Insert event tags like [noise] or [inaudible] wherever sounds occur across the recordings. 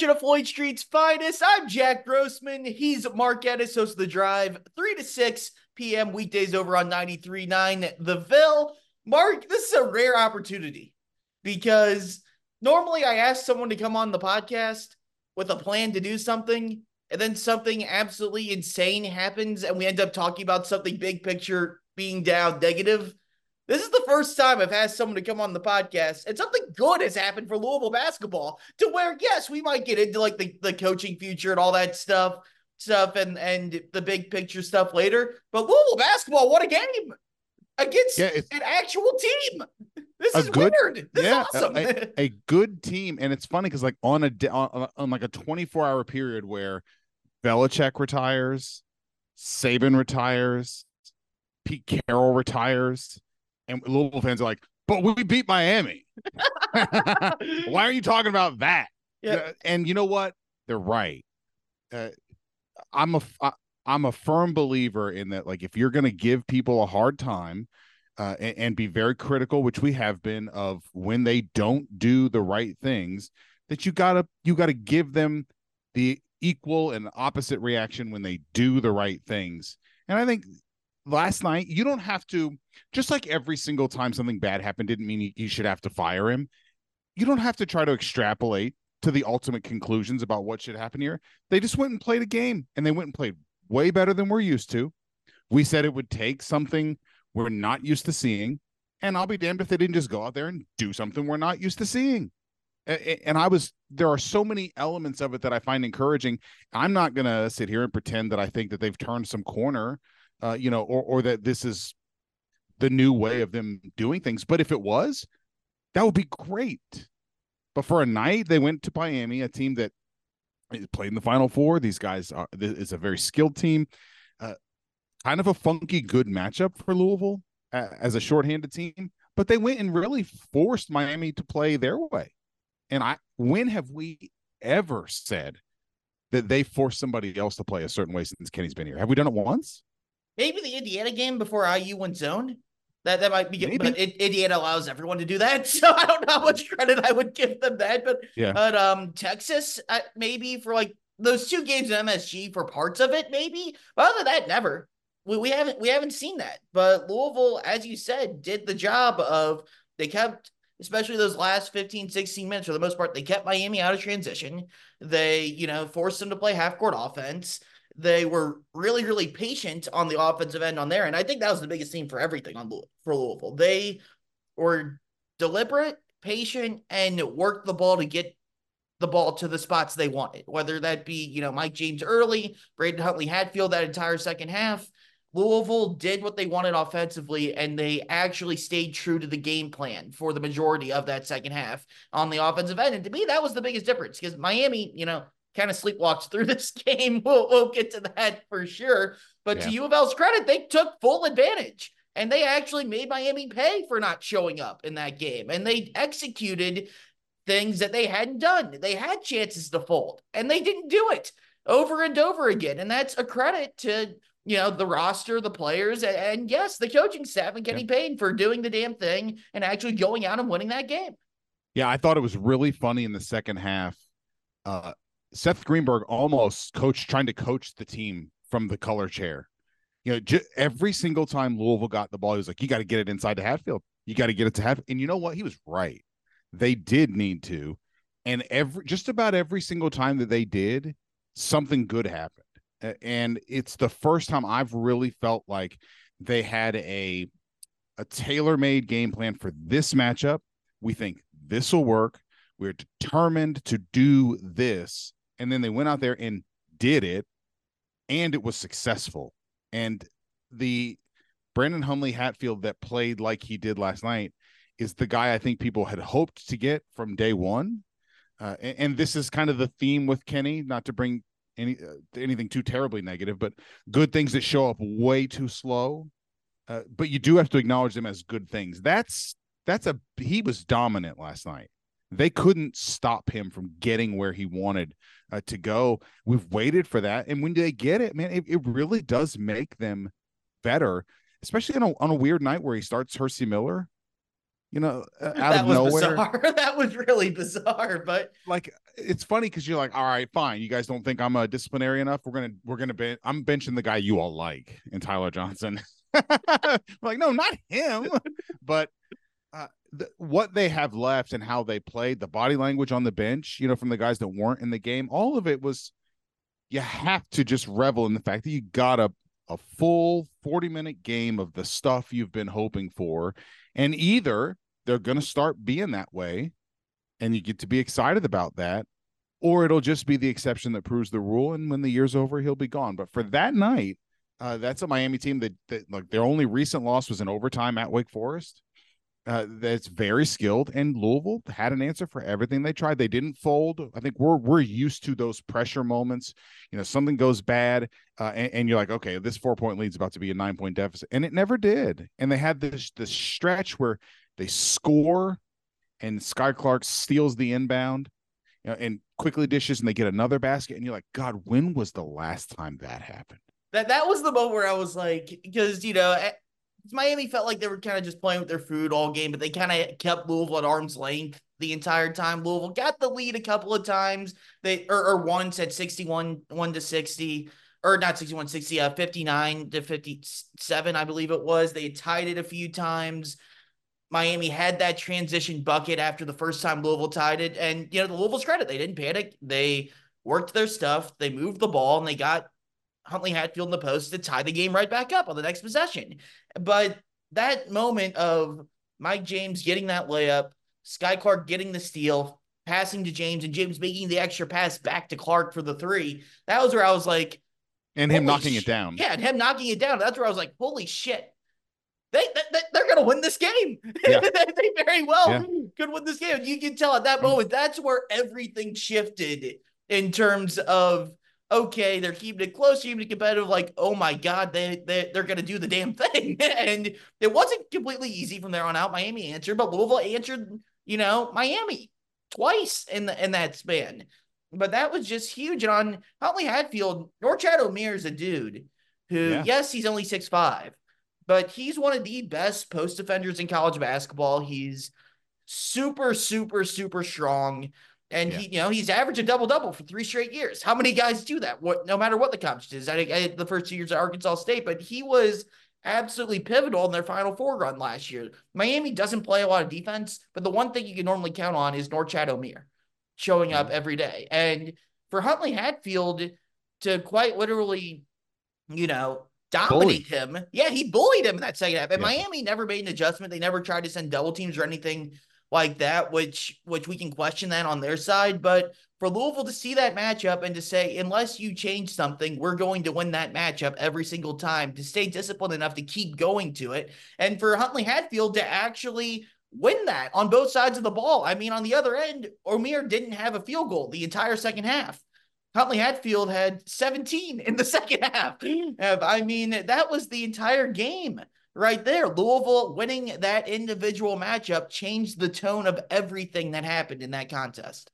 Edition of Floyd Street's Finest. I'm Jack Grossman. He's Mark Ennis, host of The Drive, 3 to 6 p.m. weekdays over on 93.9 The Ville. Mark, this is a rare opportunity because normally I ask someone to come on the podcast with a plan to do something, and then something absolutely insane happens, and we end up talking about something big picture being down negative. This is the first time I've asked someone to come on the podcast, and something good has happened for Louisville basketball. To where, yes, we might get into like the, the coaching future and all that stuff, stuff, and and the big picture stuff later. But Louisville basketball, what a game against Yeah, an actual team. This is good- weird. This yeah, is awesome. a, a good team, and it's funny because like on a on, on like a twenty four hour period where Belichick retires, Saban retires, Pete Carroll retires, and Louisville fans are like, "But we beat Miami. [laughs] Why are you talking about that?" Yeah. And you know what? They're right. Uh, I'm a I, I'm a firm believer in that. Like, if you're going to give people a hard time, uh, and, and be very critical, which we have been of when they don't do the right things, that you gotta you gotta give them the equal and opposite reaction when they do the right things. And I think last night you don't have to just like every single time something bad happened didn't mean you, should have to fire him. You don't have to try to extrapolate to the ultimate conclusions about what should happen here. They just went and played a game and they went and played way better than we're used to. We said it would take something we're not used to seeing. And I'll be damned if they didn't just go out there and do something we're not used to seeing. And I was, there are so many elements of it that I find encouraging. I'm not going to sit here and pretend that I think that they've turned some corner, uh, you know, or, or that this is the new way of them doing things. But if it was, that would be great. But for a night, they went to Miami, a team that played in the Final Four. These guys are, is a very skilled team. Uh, kind of a funky good matchup for Louisville as a shorthanded team, but they went and really forced Miami to play their way. And I when have we ever said that they forced somebody else to play a certain way since Kenny's been here? Have we done it once? Maybe the Indiana game before IU went zone. That that might be good, Maybe. but it, Indiana allows everyone to do that. [laughs] So I don't know how much credit I would give them that, but Yeah. but um Texas uh, maybe for like those two games in MSG for parts of it maybe. But other than that, never. We, we haven't we haven't seen that. But Louisville, as you said, did the job of they kept especially those last 15 16 minutes for the most part they kept Miami out of transition. They, you know, forced them to play half court offense. They were really, really patient on the offensive end on there, and I think that was the biggest theme for everything on for Louisville. They were deliberate, patient, and worked the ball to get the ball to the spots they wanted, whether that be, you know, Mike James early, Brandon Huntley Hatfield that entire second half. Louisville did what they wanted offensively, and they actually stayed true to the game plan for the majority of that second half on the offensive end. And to me, that was the biggest difference because Miami, you know, kind of sleepwalks through [laughs] this game. We'll, we'll get to that for sure. But yeah. to U of L's credit, they took full advantage and they actually made Miami pay for not showing up in that game. And they executed things that they hadn't done. They had chances to fold and they didn't do it over and over again. And that's a credit to you know, the roster, the players, and, and yes, the coaching staff and Kenny yeah. Payne for doing the damn thing and actually going out and winning that game. Yeah, I thought it was really funny in the second half. Uh, Seth Greenberg almost coached, trying to coach the team from the color chair. You know, j- every single time Louisville got the ball, he was like, "You got to get it inside the Hatfield. You got to get it to Hatfield." And you know what? He was right. They did need to, and every just about every single time that they did, something good happened and it's the first time I've really felt like they had a a tailor-made game plan for this matchup. We think this will work. We're determined to do this, and then they went out there and did it, and it was successful. And the Brandon Huntley Hatfield that played like he did last night is the guy I think people had hoped to get from day one. Uh, and, and, this is kind of the theme with Kenny, not to bring any uh, anything too terribly negative, but good things that show up way too slow. Uh, but you do have to acknowledge them as good things. That's that's a he was dominant last night. They couldn't stop him from getting where he wanted uh, to go. We've waited for that, and when they get it, man, it, it really does make them better. Especially on a on a weird night where he starts Hercy Miller you know, [laughs] out that of was nowhere. [laughs] That was really bizarre, but like it's funny because you're like, all right, fine. You guys don't think I'm a disciplinary enough. We're gonna we're gonna ben- I'm benching the guy you all like in Tyler Johnson. [laughs] like, no, not him. but uh, what they have left and how they played, the body language on the bench, you know, from the guys that weren't in the game, all of it was. You have to just revel in the fact that you got a a full 40 minute game of the stuff you've been hoping for and either they're going to start being that way and you get to be excited about that or it'll just be the exception that proves the rule and when the year's over he'll be gone but for that night uh, that's a miami team that, that like their only recent loss was in overtime at wake forest uh, that's very skilled and louisville had an answer for everything they tried they didn't fold i think we're we're used to those pressure moments you know something goes bad uh, and, and, you're like okay this four point lead is about to be a nine point deficit and it never did and they had this this stretch where they score, and Skyy Clark steals the inbound you know, and quickly dishes, and they get another basket. And you're like, God, when was the last time that happened? That that was the moment where I was like, because you know, Miami felt like they were kind of just playing with their food all game, but they kind of kept Louisville at arm's length the entire time. Louisville got the lead a couple of times. They or, or once at 61 1 to 60 or not 61 60 uh, 59 to 57 I believe it was. They tied it a few times. Miami had that transition bucket after the first time Louisville tied it. And, you know, the Louisville's credit, they didn't panic. They worked their stuff, they moved the ball, and they got Huntley Hatfield in the post to tie the game right back up on the next possession. But that moment of Mike James getting that layup, Skyy Clark getting the steal, passing to James, and James making the extra pass back to Clark for the three, that was where I was like, and him knocking sh- it down. Yeah, and him knocking it down. That's where I was like, holy shit they, they they're gonna win this game. Yeah. [laughs] they very well yeah. could win this game. You can tell at that moment that's where everything shifted in terms of okay, they're keeping it close, keeping it competitive. Like, oh my god, they they they're gonna do the damn [laughs] thing. and it wasn't completely easy from there on out. Miami answered, but Louisville answered, you know, Miami twice in the in that span. But that was just huge. And on Huntley Hatfield, Norchad Omier is a dude who, yeah. yes, he's only six five but he's one of the best post defenders in college basketball. He's super, super, super strong. And yeah. he, you know, he's averaged a double double for three straight years. How many guys do that? What, no matter what the competition is. I, I the first two years at Arkansas State, but he was absolutely pivotal in their Final Four run last year. Miami doesn't play a lot of defense, but the one thing you can normally count on is Norchad Omier showing up mm-hmm. every day. And for Huntley Hatfield to quite literally, you know, dominate bullied. him. Yeah, he bullied him in that second half. And yeah. Miami never made an adjustment. They never tried to send double teams or anything like that, which which we can question that on their side. But for Louisville to see that matchup and to say, unless you change something, we're going to win that matchup every single time, to stay disciplined enough to keep going to it. And for Huntley Hatfield to actually win that on both sides of the ball. I mean, on the other end, Omier didn't have a field goal the entire second half. Huntley Hatfield had 17 in the [laughs] second half. Mm. I mean, that was the entire game right there. Louisville winning that individual matchup changed the tone of everything that happened in that contest.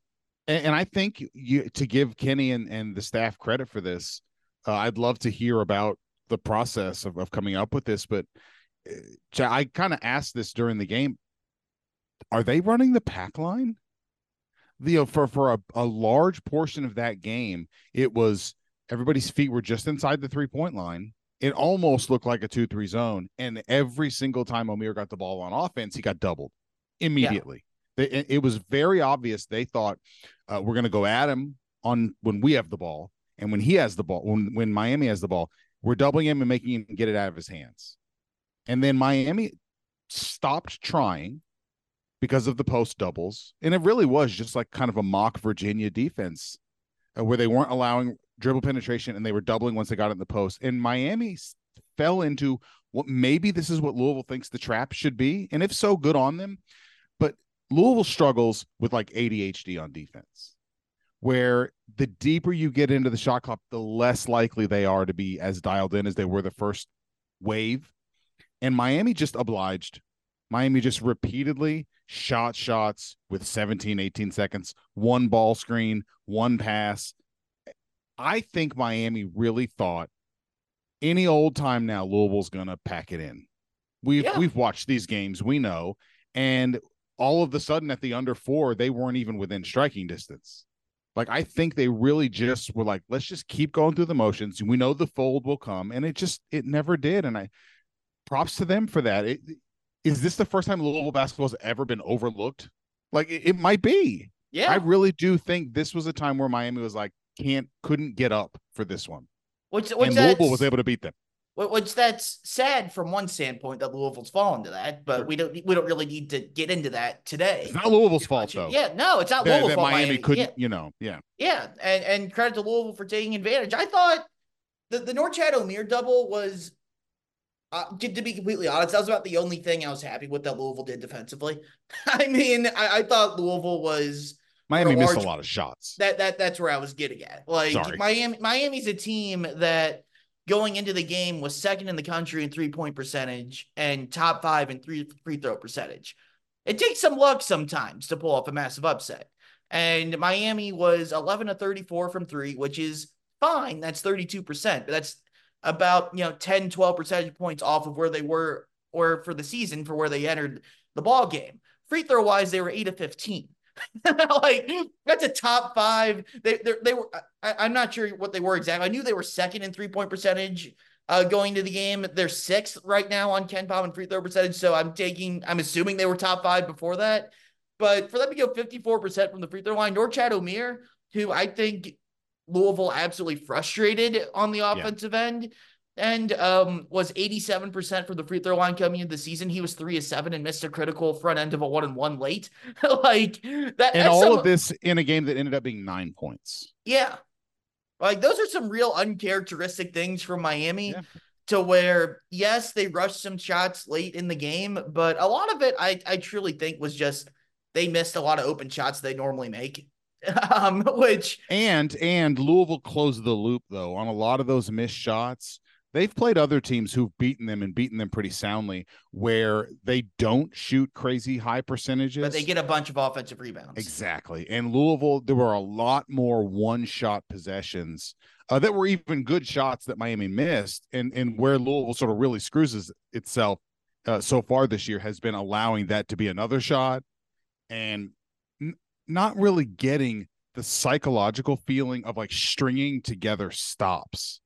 And, and I think you to give Kenny and, and the staff credit for this, uh, I'd love to hear about the process of, of coming up with this. But uh, I kind of asked this during the game. Are they running the pack line? you know, for for a, a large portion of that game, it was everybody's feet were just inside the three point line. It almost looked like a two three zone, and every single time Omier got the ball on offense, he got doubled immediately. Yeah. It, it, was very obvious they thought uh, we're going to go at him on when we have the ball, and when he has the ball, when when Miami has the ball, we're doubling him and making him get it out of his hands. And then Miami stopped trying because of the post doubles. And it really was just like kind of a mock Virginia defense uh, where they weren't allowing dribble penetration and they were doubling once they got in the post. And Miami fell into what maybe this is what Louisville thinks the trap should be. And if so, good on them. But Louisville struggles with like ADHD on defense, where the deeper you get into the shot clock, the less likely they are to be as dialed in as they were the first wave. And Miami just obliged. Miami just repeatedly shot shots with 17, 18 seconds, one ball screen, one pass. I think Miami really thought any old time now Louisville's to pack it in. We've yeah. we've watched these games, we know, and all of the sudden at the under 4 they weren't even within striking distance. Like I think they really just were like let's just keep going through the motions. We know the fold will come and it just it never did and I props to them for that. It, is this the first time Louisville basketball has ever been overlooked? Like it, it might be. Yeah. I really do think this was a time where Miami was like, can't, couldn't get up for this one. Which, which and Louisville was able to beat them. Which that's sad from one standpoint that Louisville's fallen to that, but we don't we don't really need to get into that today. It's not Louisville's fault though. Yeah, no, it's not that, Louisville's that fault. Miami, Miami couldn't, yeah. you know, yeah, yeah, and and credit to Louisville for taking advantage. I thought the the Norchad Omier double was uh, to, to, be completely honest, that was about the only thing I was happy with that Louisville did defensively. [laughs] I mean, I, I, thought Louisville was Miami a missed a lot of shots. That that that's where I was getting at. Like Sorry. Miami, Miami's a team that going into the game was second in the country in three point percentage and top five in three free throw percentage. It takes some luck sometimes to pull off a massive upset. And Miami was 11 to 34 from three, which is fine. That's 32%, but that's about, you know, 10, 12 percentage points off of where they were or for the season for where they entered the ball game. Free throw wise, they were 8 to 15. [laughs] like that's a top five. They they, they were. I, am not sure what they were exactly. I knew they were second in three point percentage uh, going to the game. They're sixth right now on KenPom and free throw percentage. So I'm taking. I'm assuming they were top five before that. But for them to go 54 percent from the free throw line, Norchad Omier, who I think Louisville absolutely frustrated on the offensive yeah. end and um, was 87% from the free throw line coming into the season. He was three of seven and missed a critical front end of a one and one late. [laughs] like that. And all some, of this in a game that ended up being nine points. Yeah. Like those are some real uncharacteristic things from Miami yeah. to where, yes, they rushed some shots late in the game, but a lot of it I, I truly think was just they missed a lot of open shots they normally make. [laughs] um, which and and Louisville closed the loop though on a lot of those missed shots. They've played other teams who've beaten them and beaten them pretty soundly, where they don't shoot crazy high percentages, but they get a bunch of offensive rebounds. Exactly. And Louisville, there were a lot more one-shot possessions uh, that were even good shots that Miami missed, and and where Louisville sort of really screws itself uh, so far this year has been allowing that to be another shot, and not really getting the psychological feeling of like stringing together stops.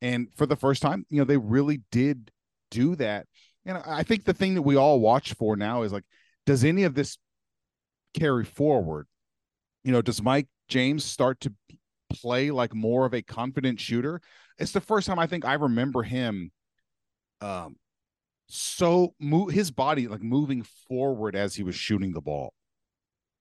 And for the first time, you know, they really did do that. And I think the thing that we all watch for now is like, does any of this carry forward? You know, does Mike James start to play like more of a confident shooter? It's the first time I think I remember him um so move his body like moving forward as he was shooting the ball.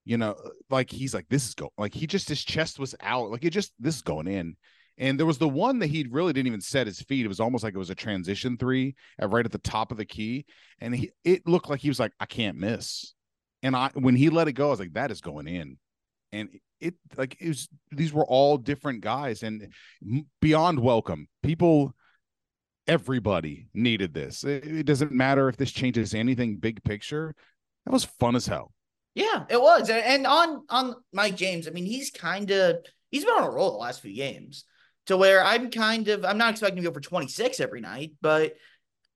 You know, like he's like this is go like he just his chest was out like it just this is going in. And there was the one that he really didn't even set his feet. It was almost like it was a transition three right at the top of the key, and he it looked like he was like I can't miss. And I when he let it go, I was like that is going in, and it like it was these were all different guys and beyond welcome people everybody needed this. It, it, doesn't matter if this changes anything big picture. That was fun as hell. Yeah, it was. And on on Mike James, I mean, he's kind of he's been on a roll the last few games to where I'm kind of I'm not expecting to go for 26 every night, but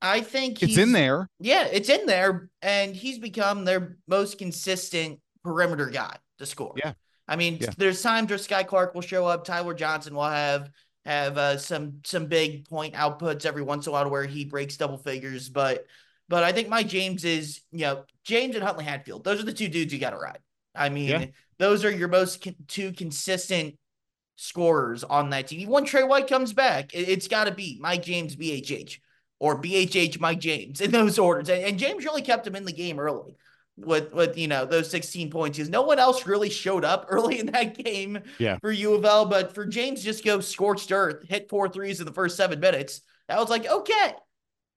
I think it's in there. Yeah, it's in there, and he's become their most consistent perimeter guy to score. Yeah. I mean, yeah. there's times where Skyy Clark will show up, Tyler Johnson will have have uh, some some big point outputs every once in a while where he breaks double figures. But but I think my James is you know James and Huntley Hatfield. Those are the two dudes you got to ride. I mean, yeah. those are your most con- two consistent scorers on that team. When Tre White comes back, it, has got to be Mike James, BHH, or BHH, Mike James in those orders. And, and James really kept him in the game early with with you know those 16 points because no one else really showed up [laughs] early in that game yeah. for U of L. But for James, just go scorched earth, hit four threes in the first seven minutes. That was like okay,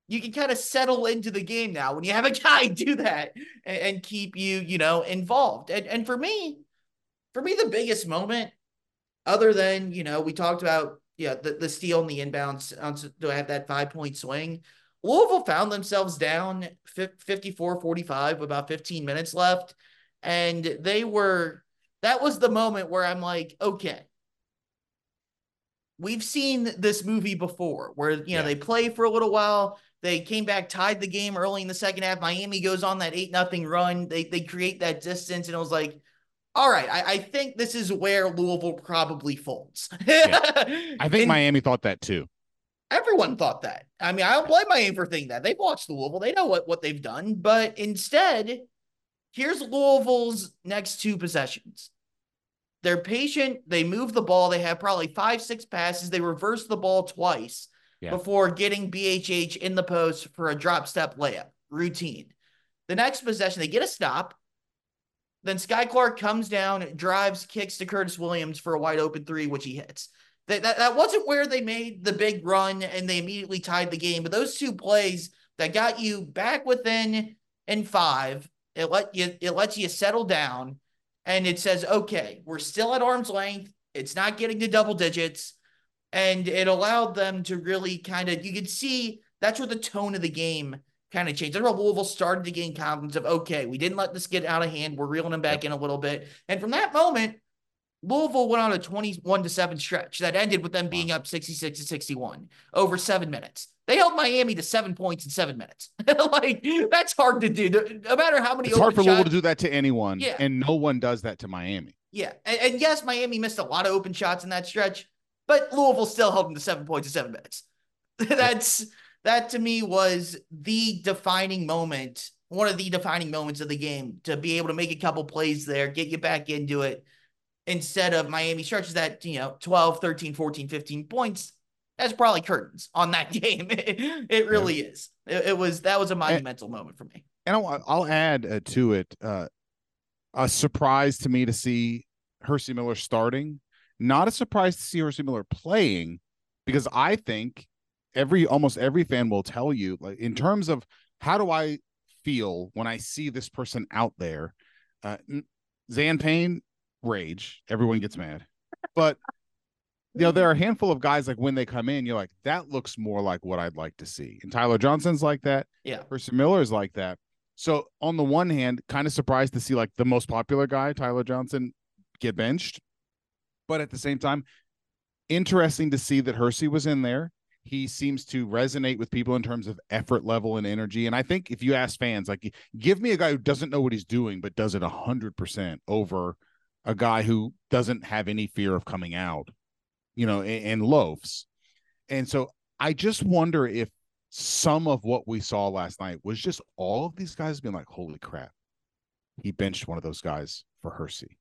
you can kind of settle into the game now when you have a guy [laughs] do that and, and keep you you know involved. And and for me, for me, the biggest moment, other than you know we talked about yeah the the steal and the inbounds to have that five point swing Louisville found themselves down 54 45 with about 15 minutes left. And they were, that was the moment where I'm like, okay, we've seen this movie before where, you know, yeah. they play for a little while. They came back, tied the game early in the second half. Miami goes on that 8 nothing run. They, they create that distance. And it was like, all right, I, I think this is where Louisville probably folds. yeah. [laughs] I think and, Miami thought that too. Everyone thought that. I mean, I don't blame Miami for thinking that. They've watched Louisville. They know what, what they've done. But instead, here's Louisville's next two possessions. They're patient. They move the ball. They have probably five, six passes. They reverse the ball twice yeah. before getting BHH in the post for a drop step layup routine. The next possession, they get a stop. Then Skyy Clark comes down, drives, kicks to Curtis Williams for a wide open three, which he hits. That, that, that wasn't where they made the big run and they immediately tied the game. But those two plays that got you back within in five, it let you it lets you settle down and it says, okay, we're still at arm's length. It's not getting to double digits. And it allowed them to really kind of you could see that's where the tone of the game kind of changed. That's where Louisville started to gain confidence of okay, we didn't let this get out of hand. We're reeling them back yep. in a little bit. And from that moment, Louisville went on a 21 to 7 stretch that ended with them being up 66 to 61 over seven minutes. They held Miami to seven points in seven minutes. [laughs] like that's hard to do. No matter how many. It's hard for shots, Louisville to do that to anyone. Yeah, and no one does that to Miami. Yeah, and, and, yes, Miami missed a lot of open shots in that stretch, but Louisville still held them to seven points in seven minutes. [laughs] that's that to me was the defining moment, one of the defining moments of the game to be able to make a couple plays there, get you back into it instead of Miami stretches that, you know, 12, 13, 14, 15 points. That's probably curtains on that [laughs] game. it, it really yeah. is. It, it, was that was a monumental and, moment for me. And I'll, I'll add uh, to it uh, a surprise to me to see Hercy Miller starting. Not a surprise to see Hercy Miller playing because I think every almost every fan will tell you like in terms of how do I feel when I see this person out there. Uh, Zan Payne rage. Everyone gets mad. But you know, there are a handful of guys like when they come in, you're like, that looks more like what I'd like to see. And Tyler Johnson's like that. Yeah. Hercy Miller's like that. So on the one hand, kind of surprised to see like the most popular guy, Tyler Johnson, get benched. But at the same time, interesting to see that Hercy was in there. He seems to resonate with people in terms of effort level and energy. And I think if you ask fans, like, give me a guy who doesn't know what he's doing, but does it a hundred percent over a guy who doesn't have any fear of coming out, you know, and, and loafs. And so I just wonder if some of what we saw last night was just all of these guys being like, holy crap, he benched one of those guys for Hercy.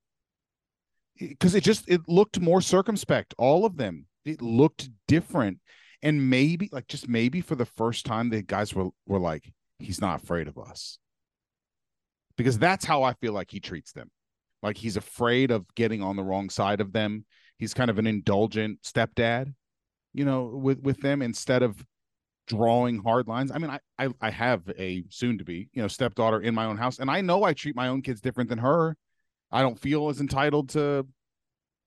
Because it just it looked more circumspect, all of them. It looked different. And maybe, like just maybe for the first time, the guys were were like, he's not afraid of us. Because that's how I feel like he treats them. Like he's afraid of getting on the wrong side of them. He's kind of an indulgent stepdad, you know, with with them instead of drawing hard lines. I mean, I I, I have a soon to be, you know, stepdaughter in my own house, and I know I treat my own kids different than her. I don't feel as entitled to,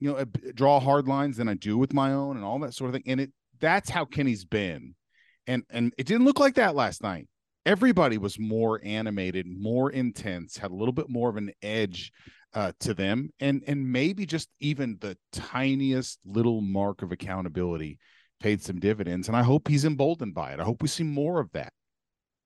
you know, uh, draw hard lines than I do with my own and all that sort of thing. And it that's how Kenny's been, and and it didn't look like that last night. Everybody was more animated, more intense, had a little bit more of an edge uh, to them, and and maybe just even the tiniest little mark of accountability paid some dividends. And I hope he's emboldened by it. I hope we see more of that.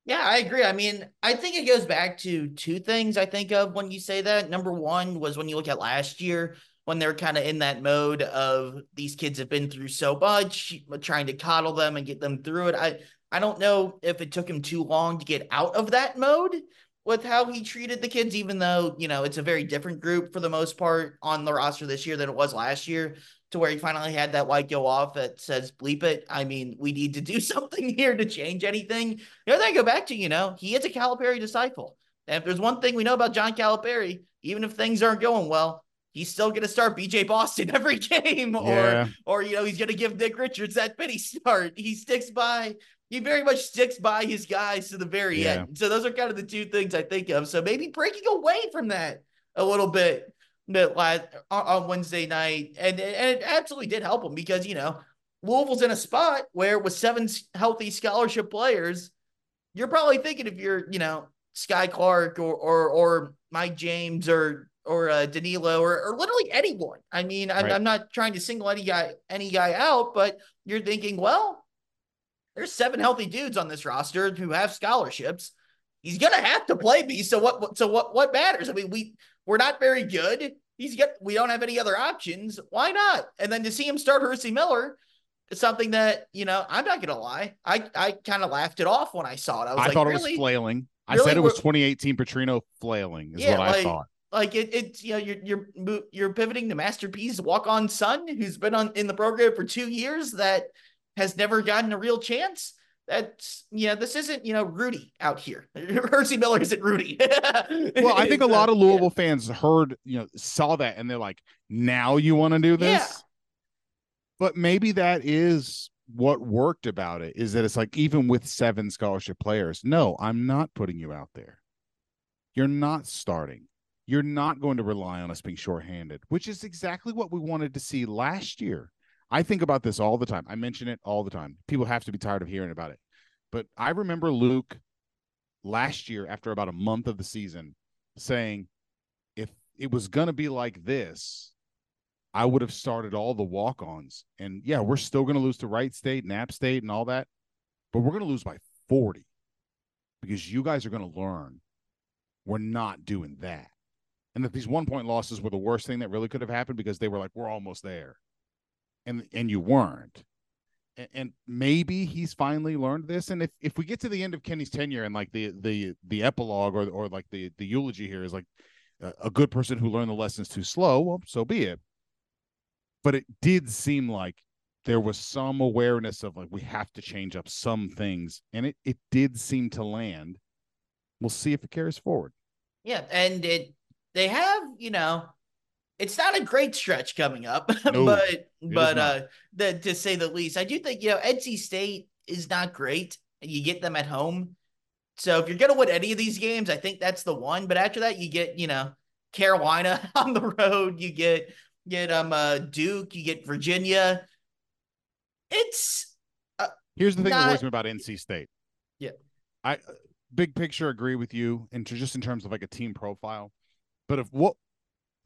Yeah, I agree. I mean, I think it goes back to two things I think of when you say that. Number one was when you look at last year, when they're kind of in that mode of these kids have been through so much, trying to coddle them and get them through it. I I don't know if it took him too long to get out of that mode with how he treated the kids, even though, you know, it's a very different group for the most part on the roster this year than it was last year to where he finally had that white go off that says bleep it. I mean, we need to do [laughs] something here to change anything. You know, then I go back to, you know, he is a Calipari disciple. And if there's one thing we know about John Calipari, even if things aren't going well, he's still going to start BJ Boston [laughs] every game, yeah. or or you know he's going to give Nick Richards that pity start. He sticks by. He very much sticks by his guys to the very yeah. end. So those are kind of the two things I think of. So maybe breaking away from that a little bit that last on Wednesday night, and and it absolutely did help him because you know Louisville's in a spot where with seven healthy scholarship players, you're probably thinking if you're you know Skyy Clark or or or Mike James or or uh, Danilo or, or literally anyone. I mean, I'm, right. I'm not trying to single any guy any guy out, but you're thinking, well, there's seven healthy dudes on this roster who have scholarships. He's gonna have to play me. So what? So what? What matters? I mean, we we're not very good. He's got we don't have any other options. Why not? And then to see him start Hercy Miller is something that you know I'm not gonna lie. I I kind of laughed it off when I saw it. I was I like, thought really? it was flailing. Really? I said it was 2018 Petrino flailing is yeah, what I like, thought. Like it, it's you know you're you're you're pivoting to Master P's walk on son who's been on in the program for two years that has never gotten a real chance that's yeah, this isn't you know Rudy out here. [laughs] Hercy Miller isn't Rudy. [laughs] well, I think a lot of Louisville yeah. fans heard you know saw that and they're like, now you want to do this. Yeah. But maybe that is what worked about it is that it's like even with seven scholarship players, no, I'm not putting you out there. You're not starting. You're not going to rely on us being shorthanded, which is exactly what we wanted to see last year. I think about this all the time. I mention it all the time. People have to be tired of hearing about it. But I remember Luke last year, after about a month of the season, saying, if it was going to be like this, I would have started all the walk ons. And yeah, we're still going to lose to Wright State and App State and all that, but we're going to lose by 40 because you guys are going to learn we're not doing that. And that these one point losses were the worst thing that really could have happened because they were like, we're almost there. And and you weren't. And, and maybe he's finally learned this. And if if we get to the end of kenny's tenure and like the the the epilogue or or like the the eulogy here is like a, a good person who learned the lessons too slow well so be it. But it did seem like there was some awareness of like we have to change up some things. And it it did seem to land. We'll see if it carries forward. Yeah and it they have you know it's not a great stretch coming up, [laughs] no, but but uh, the, to say the least, I do think you know NC State is not great. You get them at home, so if you're gonna win any of these games, I think that's the one. But after that, you get you know Carolina [laughs] on the road, you get get um uh, Duke, you get Virginia. It's uh, here's the thing not... that worries me about NC State. Yeah, I big picture agree with you, and just in terms of like a team profile. But if what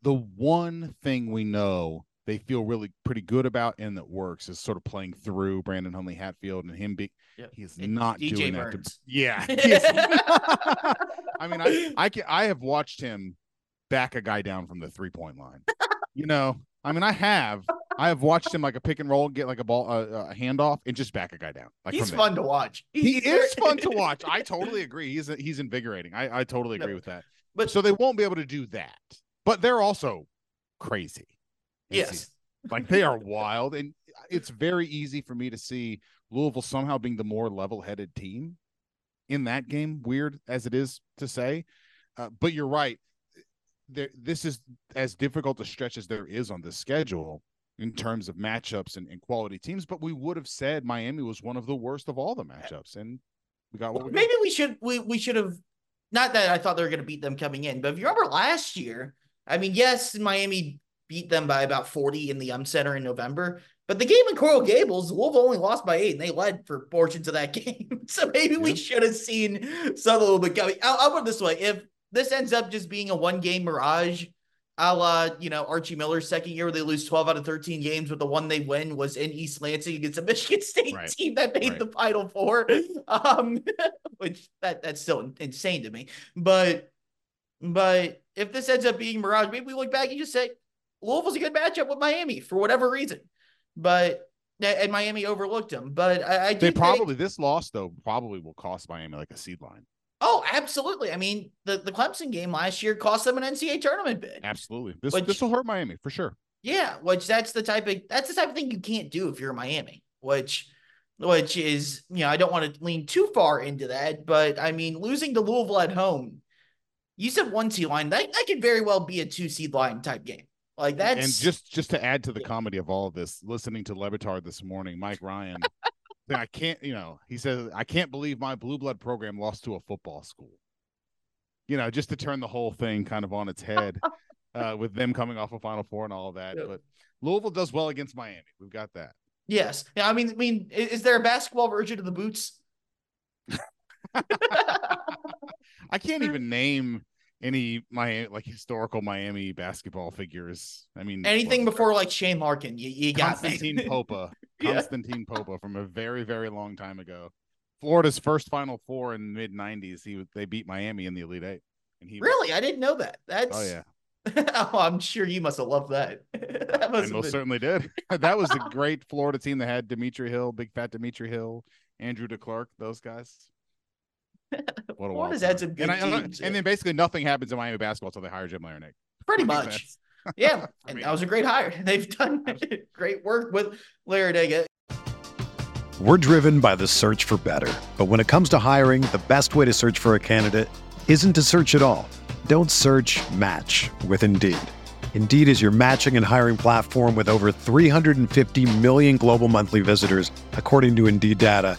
the one thing we know they feel really pretty good about and that works is sort of playing through Brandon Huntley Hatfield and him being yep. he's not DJ doing Burns. that. To, [laughs] yeah. [laughs] [laughs] I mean, I I can, I have watched him back a guy down from the three point line. you know, I mean, I have I have watched him like a pick and roll, get like a ball, uh, a handoff, and just back a guy down. Like he's fun to watch. He is fun to watch. I totally agree. He's he's invigorating. I I totally agree no. with that. But so they won't be able to do that but they're also crazy. Yes. Like they are wild. And it's very easy for me to see Louisville somehow being the more level headed team. in that game, weird as it is to say. Uh, but you're right. There, this is as difficult a stretch as there is on the schedule in terms of matchups and, and quality teams. But we would have said Miami was one of the worst of all the matchups, and we got what we Maybe got. we should we we should have not that I thought they were going to beat them coming in, but if you remember last year, I mean, yes, Miami beat them by about 40 in the um center in November, but the game in Coral Gables, Wolves only lost by eight, and they led for portions of that [laughs] game. so maybe we should have seen some a little bit coming. I'll, I'll put it this way: if this ends up just being a one game mirage, a la you know Archie Miller's second year, where they lose 12 out of 13 games, but the one they win was in East Lansing against a [laughs] Michigan State Right. team that made Right. the Final Four. [laughs] Um, [laughs] which that that's still insane to me. But but if this ends up being mirage, maybe we look back and just say Louisville's a good matchup with Miami for whatever reason. But and Miami overlooked them. But I, I They think- probably this loss though probably will cost Miami like a seed line. Oh absolutely. I mean the the Clemson game last year cost them an NCAA tournament bid. Absolutely, this Which- this will hurt Miami for sure. Yeah, which that's the type of that's the type of thing you can't do if you're Miami, which which is, you know, I don't want to lean too far into that, but I mean losing to Louisville at home, you said one seed line, that, that could very well be a two seed line type game. Like that's and just just to add to the comedy of all of this, listening to Le Batard this morning, Mike Ryan, [laughs] I can't, you know, he says I can't believe my blue blood program lost to a football school. You know, just to turn the whole thing kind of on its head, [laughs] uh, with them coming off a Final Four and all of that. Yeah. But Louisville does well against Miami. We've got that. yes. Yeah, I mean I mean, is there a basketball version of the boots? [laughs] I can't even name any my like historical Miami basketball figures. I mean, Anything well, before like Shane Larkin, you, you got me. Constantine [laughs] Popa. Yeah. Constantine Popa from a very, very long time ago. Florida's first Final Four in mid '90s. He they beat Miami in the Elite Eight, and he was- Really? I didn't know that. That's oh yeah, [laughs] oh, I'm sure you must have loved that. [laughs] that I most been- certainly did. that was a great Florida team that had Dametri Hill, big fat Dametri Hill, Andrew DeClercq, those guys. What a wild Florida's had some good and, I- teams, and yeah. then basically nothing happens in Miami basketball until they hire Jim Larrañaga. pretty much. [laughs] Yeah, and that was a great hire. [laughs] They've done [laughs] great work with Larrañaga. We're driven by the search for better. But when it comes to hiring, the best way to search for a candidate isn't to search at all. Don't search match with Indeed. Indeed is your matching and hiring platform with over 350 million global monthly visitors, according to Indeed data,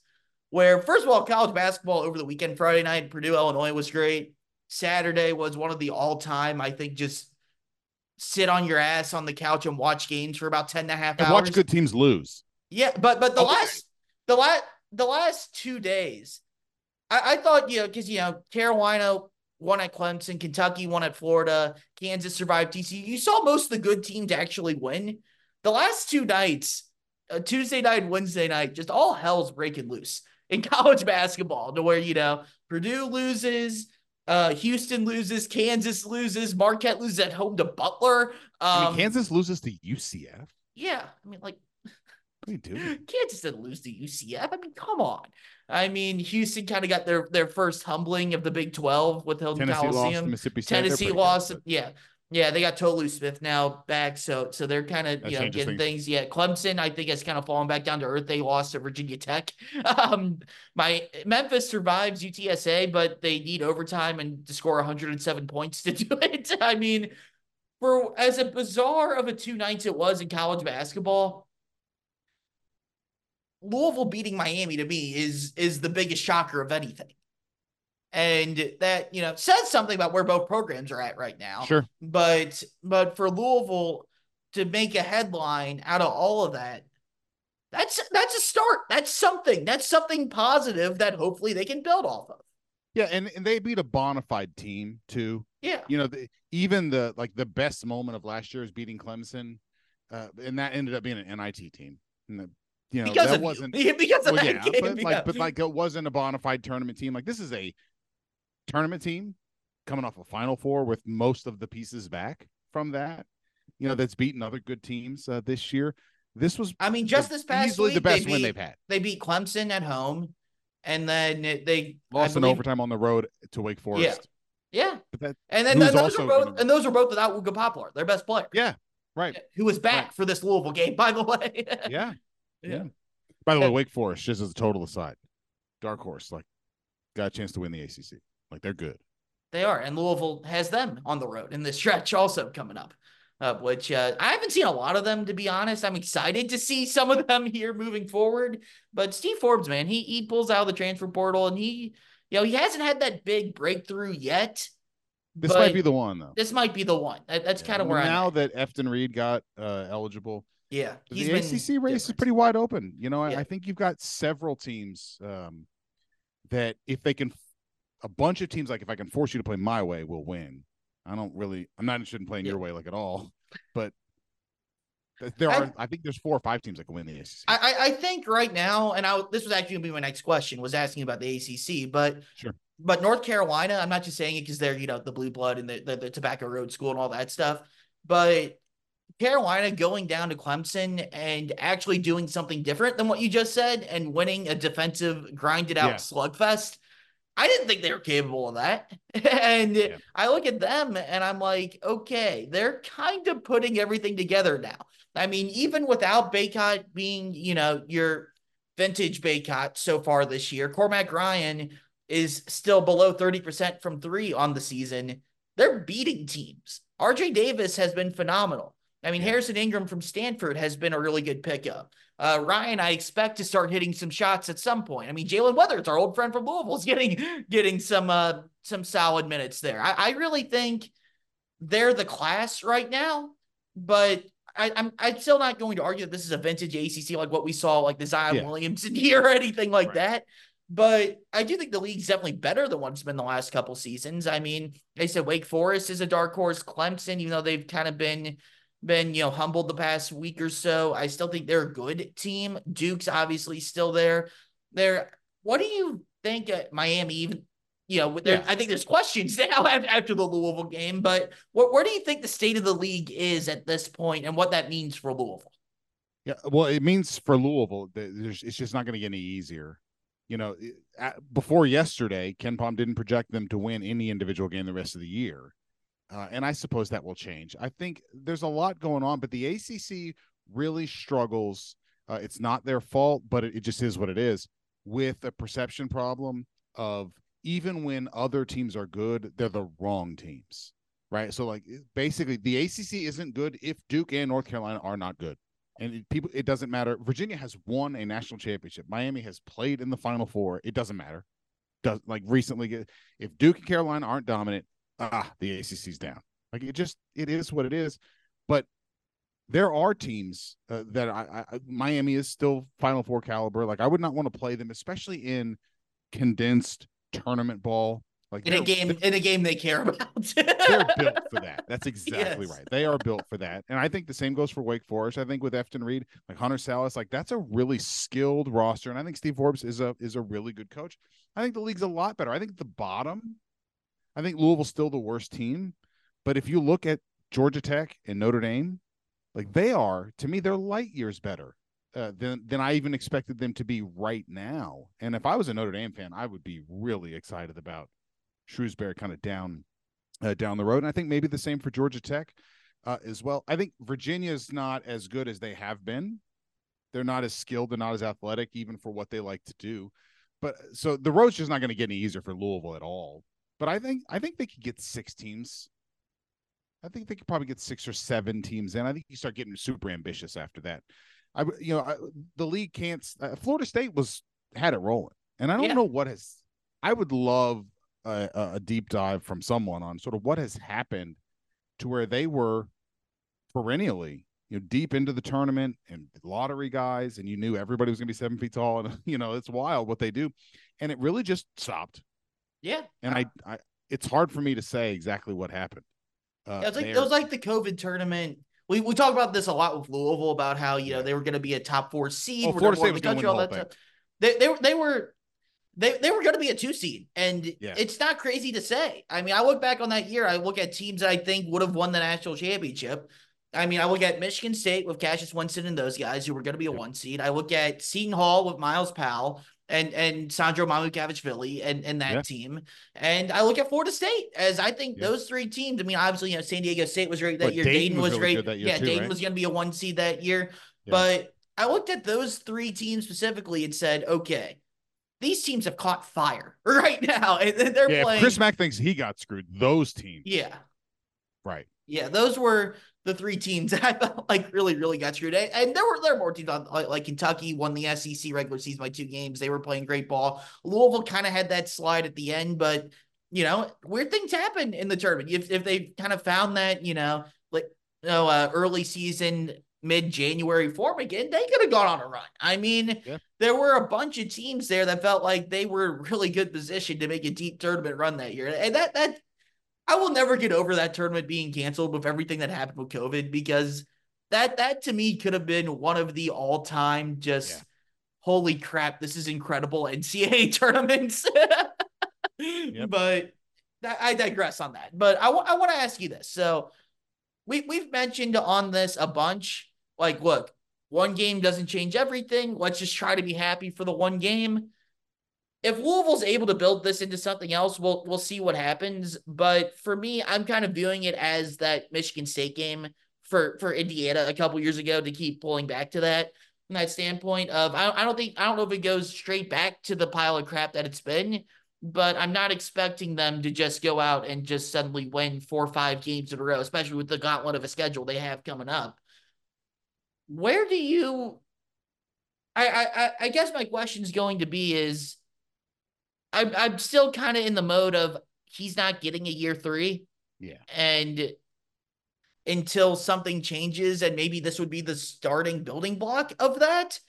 where, first of all, college basketball over the weekend, Friday night, Purdue, Illinois was great. Saturday was one of the all time, I think, just sit on your ass on the couch and watch games for about 10 and a half And hours. watch good teams lose. Yeah, but but the Okay. last the last the last two days, I, I thought you know because you know Carolina won at Clemson, Kentucky won at Florida, Kansas survived TCU. You saw most of the good teams actually win. The last two nights, uh, Tuesday night, Wednesday night, just all hell's breaking loose in [laughs] college basketball. To where you know Purdue loses. Uh, Houston loses, Kansas loses, Marquette loses at home to Butler. Um, I mean, Kansas loses to UCF. yeah, I mean, like you doing? [laughs] Kansas didn't lose to UCF. I mean, come on. I mean, Houston kind of got their their first humbling of the Big Twelve with Hilton Tennessee lost to Mississippi State. Tennessee good, lost. but- yeah, yeah, they got Tolu Smith now back, so so they're kind of you know getting things. Yeah, Clemson I think has kind of fallen back down to earth. They lost to Virginia Tech. [laughs] Um, my Memphis survives UTSA, but they need overtime and to score 107 points to [laughs] do it. I mean, for as a bizarre of a two nights it was in college basketball. Louisville beating Miami to me is is the biggest shocker of anything. And that, you know, says something about where both programs are at right now. Sure. But but for Louisville to make a headline out of all of that, that's that's a start. That's something. That's something positive that hopefully they can build off of. Yeah, and, and they beat a bona fide team too. Yeah. You know, the, even the like the best moment of last year is beating Clemson, uh, and that ended up being an NIT team. And the, you know Because that of wasn't [laughs] because of well, that yeah, game. but yeah. like but like it wasn't a bona fide tournament team. Like this is a tournament team coming off a Final Four with most of the pieces back from that. You know, that's beaten other good teams uh, this year. This was I mean, just this past easily week, the best they win beat, they've had. They beat Clemson at home, and then they Lost in believe- overtime on the road to Wake Forest. Yeah, But that and then those are both gonna- and those are both without Wooga Poplar, their best player. yeah, right. who was back Right. for this Louisville game, [laughs] by the way. Yeah. Yeah. By the way, Wake Forest, just as a total aside, dark horse, like got a chance to win the ACC. Like they're good. They are, and Louisville has them on the road in this stretch also coming up. Uh, which uh, I haven't seen a lot of them to be honest. I'm excited to see some of them [laughs] here moving forward. But Steve Forbes, man, he he pulls out of the transfer portal, and he, you know, he hasn't had that big breakthrough yet. This might be the one though. This might be the one. That, that's Yeah, kind of where I'm. now at. that Efton Reid got uh, eligible, yeah, the ACC race is pretty wide open. You know, I, Yeah. I think you've got several teams um, that if they can, a bunch of teams like if I can force you to play my way, will win. I don't really. I'm not interested in playing Yeah. your way like at all, [laughs] but there are. I think there's four or five teams that can win the ACC. I, I I think right now, and I this was actually gonna be my next question, was asking about the ACC, but Sure. but North Carolina, I'm not just saying it because they're you know the blue blood and the, the the Tobacco Road School and all that stuff, but Carolina going down to Clemson and actually doing something different than what you just said and winning a defensive grinded out Yeah. slugfest. I didn't think they were capable of that. [laughs] and Yeah. I look at them and I'm like, okay, they're kind of putting everything together now. I mean, even without Bacot being, you know, your vintage Bacot so far this year, Cormac Ryan is still below 30% from three on the season. They're beating teams. RJ Davis has been phenomenal. I mean, Yeah. Harrison Ingram from Stanford has been a really good pickup. Uh, Ryan, I expect to start hitting some shots at some point. I mean, Jae'Lyn Withers, our old friend from Louisville, is getting getting some uh, some solid minutes there. I, I really think they're the class right now, but I, I'm I'm still not going to argue that this is a vintage ACC like what we saw like the Zion Yeah. Williamson [laughs] year or anything like Right. that. But I do think the league's definitely better than what it's been the last couple seasons. I mean, they said Wake Forest is a dark horse. Clemson, even though they've kind of been been you know humbled the past week or so, I still think they're a good team. Duke's obviously still there. There. What do you think at Miami? Even you know, there, Yeah. I think there's questions [laughs] now after the Louisville game. But what, where do you think the state of the league is at this point, and what that means for Louisville? Yeah, well, it means for Louisville, that there's, it's just not going to get any easier. you know, before yesterday, KenPom didn't project them to win any individual game the rest of the year. Uh, and I suppose that will change. I think there's a lot going on, but the ACC really struggles. Uh, it's not their fault, but it, it just is what it is with a perception problem of even when other teams are good, they're the wrong teams, right? So, like, basically, the ACC isn't good if Duke and North Carolina are not good. And it, people, it doesn't matter. Virginia has won a national championship. Miami has played in the Final Four. It doesn't matter. Does like recently, if Duke and Carolina aren't dominant, ah, the ACC's down. Like it just it is what it is. But there are teams uh, that I, I, Miami is still Final Four caliber. Like I would not want to play them, especially in condensed tournament ball. Like in a game, in a game they care about. they're [laughs] built for that. That's exactly yes. right. They are built for that, and I think the same goes for Wake Forest. I think with Efton Reid, like Hunter Sallis, like that's a really skilled roster, and I think Steve Forbes is a is a really good coach. I think the league's a lot better. I think the bottom I think Louisville's still the worst team, but if you look at Georgia Tech and Notre Dame, like they are to me, they're light years better uh, than than I even expected them to be right now. And if I was a Notre Dame fan, I would be really excited about Shrewsberry kind of down uh, down the road. And I think maybe the same for Georgia Tech uh, as well. I think Virginia's not as good as they have been. They're not as skilled. They're not as athletic, even for what they like to do. But so the road's just not going to get any easier for Louisville at all. But I think I think they could get six teams. I think they could probably get six or seven teams in. I think you start getting super ambitious after that. I you know I, the league can't. Uh, Florida State was had it rolling, and I don't yeah. know what has. I would love a, a deep dive from someone on sort of what has happened to where they were perennially you know deep into the tournament and lottery guys and you knew everybody was going to be seven feet tall and [laughs] you know it's wild what they do and it really just stopped yeah. And I, I it's hard for me to say exactly what happened. Uh, it was like it was like the COVID tournament. We we talk about this a lot with Louisville about how you know they were going to be a top four seed. Oh, Florida State was country, all that stuff. They they they were they they were going to be a two seed, and yeah. it's not crazy to say. I mean, I look back on that year. I look at teams that I think would have won the national championship. I mean, I look at Michigan State with Cassius Winston and those guys who were going to be a one seed. I look at Seton Hall with Myles Powell, and and Sandro Mamukelashvili and and that yeah. team. And I look at Florida State as I think yeah. those three teams. I mean, obviously, you know, San Diego State was great that but year. Dayton, Dayton was, was really great. yeah, too, Dayton right? was going to be a one seed that year. Yeah. But I looked at those three teams specifically and said, okay, these teams have caught fire [laughs] right now. And they're yeah, playing. Chris Mack thinks he got screwed. Those teams. Yeah. Right. Yeah, those were the three teams [laughs] that I felt like really, really got screwed. And there were there were more teams on like, like Kentucky won the SEC regular season by two games. They were playing great ball. Louisville kind of had that slide at the end, but you know, weird things happen in the tournament. If if they kind of found that, you know, like you know, uh, early season mid January form again, they could have gone on a run. I mean, yeah. there were a bunch of teams there that felt like they were really good position to make a deep tournament run that year. And that that I will never get over that tournament being canceled with everything that happened with COVID because that that to me could have been one of the all time just yeah. holy crap, this is incredible NCAA [laughs] tournaments. yep. But I digress on that. But I, w- I want to ask you this. So we we've mentioned on this a bunch. Like, look, one game doesn't change everything. Let's just try to be happy for the one game if Louisville's able to build this into something else, we'll we'll see what happens. But for me, I'm kind of viewing it as that Michigan State game for for Indiana a couple years ago to keep pulling back to that from that standpoint of I, I don't think I don't know if it goes straight back to the pile of crap that it's been, but I'm not expecting them to just go out and just suddenly win four or five games in a row, especially with the gauntlet of a schedule they have coming up. Where do you I I I guess my question is going to be is I'm I'm still kind of in the mode of he's not getting a year three. Yeah. And until something changes, and maybe this would be the starting building block of that.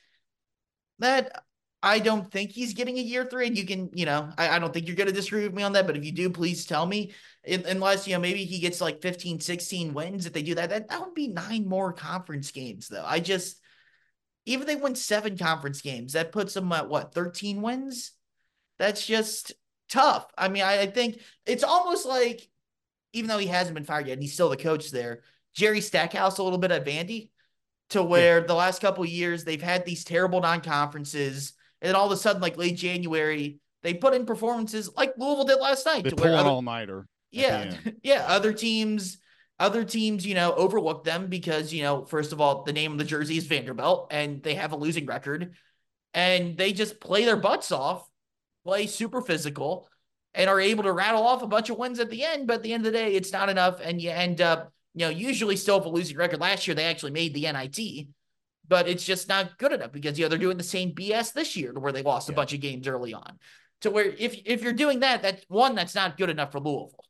That I don't think he's getting a year three. And you can, you know, I, I don't think you're going to disagree with me on that. But if you do, please tell me. In, unless, you know, maybe he gets like 15, 16 wins. If they do that, that, that would be nine more conference games, though. I just, even if they win seven conference games, that puts them at what, 13 wins? That's just tough. I mean, I, I think it's almost like, even though he hasn't been fired yet, and he's still the coach there, Jerry Stackhouse a little bit at Vandy, to where yeah. the last couple years they've had these terrible non-conferences And then all of a sudden, like late January, they put in performances like Louisville did last night. They to where other- all nighter. yeah, [laughs] yeah. Other teams, other teams, you know, overlook them because you know, first of all, the name of the jersey is Vanderbilt, and they have a losing record, and they just play their butts off, play super physical, and are able to rattle off a bunch of wins at the end. But at the end of the day, it's not enough, and you end up, you know, usually still with a losing record. Last year, they actually made the NIT. But it's just not good enough because you know they're doing the same BS this year to where they lost a bunch of games early on. To where if if you're doing that, that's one that's not good enough for Louisville.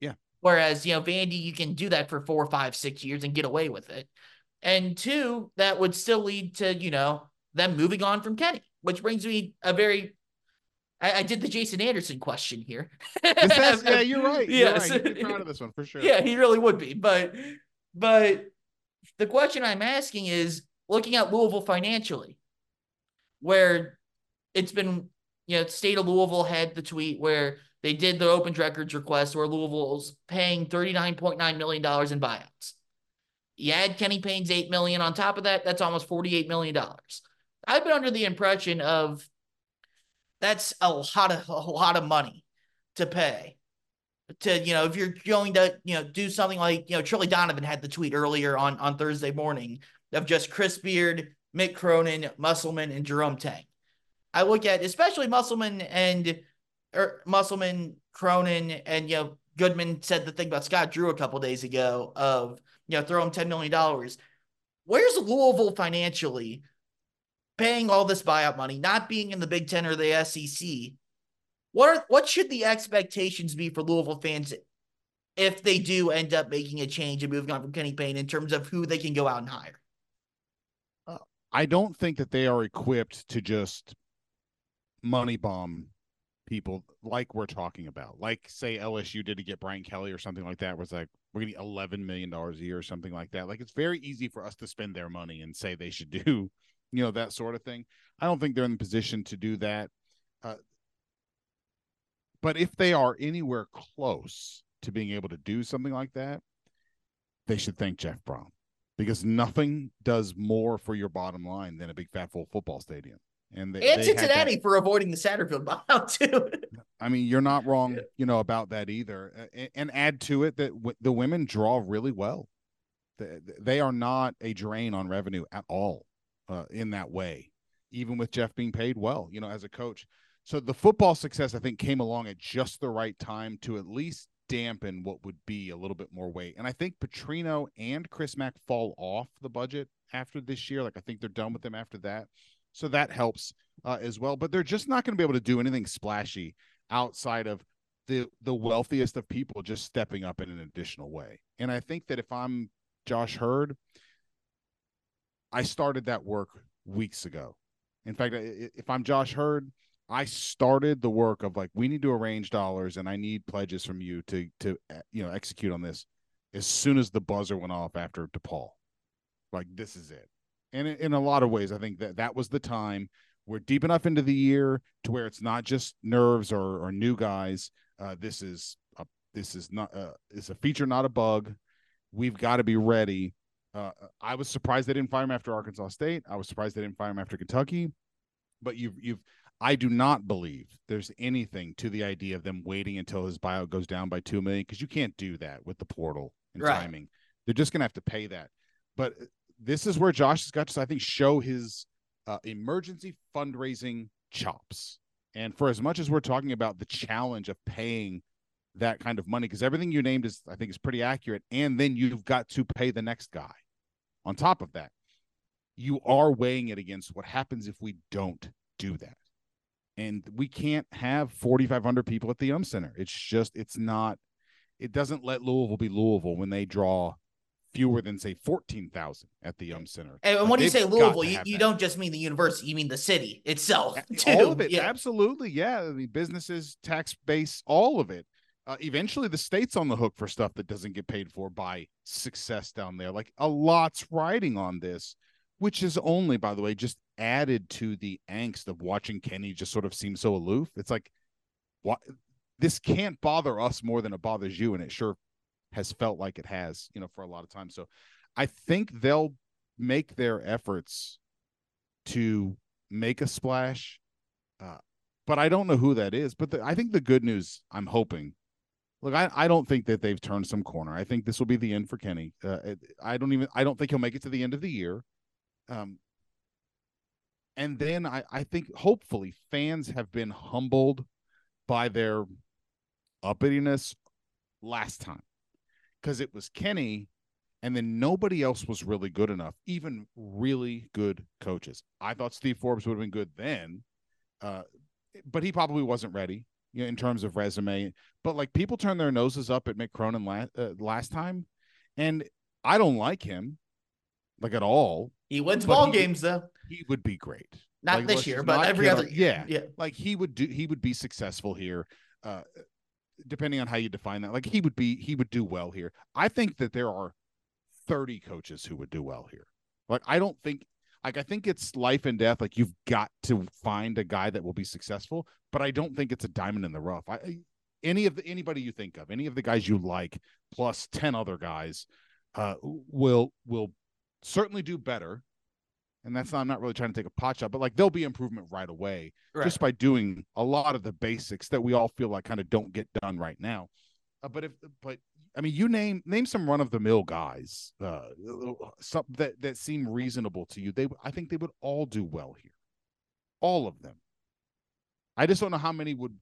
Yeah. Whereas, you know, Vandy, you can do that for four, five, six years and get away with it. And two, that would still lead to, you know, them moving on from Kenny, which brings me a very I, I did the Jason Anderson question here. [laughs] Yeah, you're [laughs] right. You're Yes. right. You'd be proud of this one for sure. Yeah, he really would be. But but the question I'm asking is looking at Louisville financially, where it's been, you know, state of Louisville had the tweet where they did the open records request where Louisville's paying $39.9 million in buyouts. You add Kenny Payne's 8 million on top of that, that's almost $48 million. I've been under the impression of that's a lot of [laughs] a lot of money to pay to you know if you're going to you know do something like you know Trilly Donovan had the tweet earlier on on Thursday morning of just Chris Beard, Mick Cronin, Musselman, and Jerome Tang. I look at especially Musselman and or Musselman, Cronin, and you know Goodman said the thing about Scott Drew a couple days ago of you know throw him ten million dollars. Where's Louisville financially paying all this buyout money, not being in the Big Ten or the SEC? What are what should the expectations be for Louisville fans if they do end up making a change and moving on from Kenny Payne in terms of who they can go out and hire? I don't think that they are equipped to just money bomb people like we're talking about. Like say LSU did to get Brian Kelly or something like that was like we're gonna get eleven million dollars a year or something like that. Like it's very easy for us to spend their money and say they should do, you know, that sort of thing. I don't think they're in the position to do that. Uh, but if they are anywhere close to being able to do something like that, they should thank Jeff Brohm because nothing does more for your bottom line than a big fat full football stadium. And they, And they Cincinnati for avoiding the Satterfield buyout [laughs] too. I mean, you're not wrong, you know, about that either. A- And add to it that w- the women draw really well. They- They are not a drain on revenue at all uh, in that way, even with Jeff being paid well, you know, as a coach. So the football success, I think, came along at just the right time to at least dampen what would be a little bit more weight. And I think Petrino and Chris Mack fall off the budget after this year. Like I think they're done with them after that. So that helps uh, as well. But they're just not going to be able to do anything splashy outside of the the wealthiest of people just stepping up in an additional way. And I think that if I'm Josh Heird, I started that work weeks ago. In fact, if I'm Josh Heird, I started the work of like we need to arrange dollars and I need pledges from you to to you know execute on this as soon as the buzzer went off after DePaul. Like this is it. And in, a lot of ways, I think that that was the time. We're deep enough into the year to where it's not just nerves or, or new guys. Uh, this is a, this is not uh, it's a feature, not a bug. We've got to be ready. Uh, I was surprised they didn't fire him after Arkansas State. I was surprised they didn't fire him after Kentucky. But you've you've I do not believe there's anything to the idea of them waiting until his buyout goes down by two million because you can't do that with the portal and Right. timing. They're just gonna have to pay that. But uh, this is where Josh has got to, I think, show his uh, emergency fundraising chops. And for as much as we're talking about the challenge of paying that kind of money, because everything you named is, I think, is pretty accurate. And then you've got to pay the next guy on top of that. You are weighing it against what happens if we don't do that. And we can't have 4,500 people at the Um Center. It's just, it's not, it doesn't let Louisville be Louisville when they draw fewer than, say, 14,000 at the Um Center. And Like, when you say Louisville, you, you don't just mean the university, you mean the city itself. [laughs] Too. all of it Yeah. absolutely yeah i mean businesses tax base all of it uh, eventually the state's on the hook for stuff that doesn't get paid for by success down there like a lot's riding on this which is only by the way just added to the angst of watching kenny just sort of seem so aloof it's like what this can't bother us more than it bothers you and it sure has felt like it has you know for a lot of time so i think they'll make their efforts to make a splash, uh, but I don't know who that is. But the, I think the good news, I'm hoping. Look, I, I don't think that they've turned some corner. I think this will be the end for Kenny. Uh, I don't even I don't think he'll make it to the end of the year. Um, and then I, I think hopefully fans have been humbled by their uppityness last time because it was Kenny and then nobody else was really good enough, even really good coaches. I thought Steve Forbes would have been good then, uh, but he probably wasn't ready you know, in terms of resume. But like people turn their noses up at Mick Cronin last, uh, last time, and I don't like him like at all. He wins ball he games though. He would be great. Not like, this year, but every other year. Yeah. Yeah. Like he would do he would be successful here. Uh depending on how you define that. Like he would be he would do well here. I think that there are 30 coaches who would do well here. Like I don't think like I think it's life and death. Like you've got to find a guy that will be successful, but I don't think it's a diamond in the rough. I any of the anybody you think of, any of the guys you like, plus 10 other guys, uh will will certainly do better and that's not, I'm not really trying to take a pot shot, but like there'll be improvement right away right. just by doing a lot of the basics that we all feel like kind of don't get done right now. Uh, but if, but I mean, you name name some run of the mill guys, uh, some that that seem reasonable to you. They, I think they would all do well here, all of them. I just don't know how many would.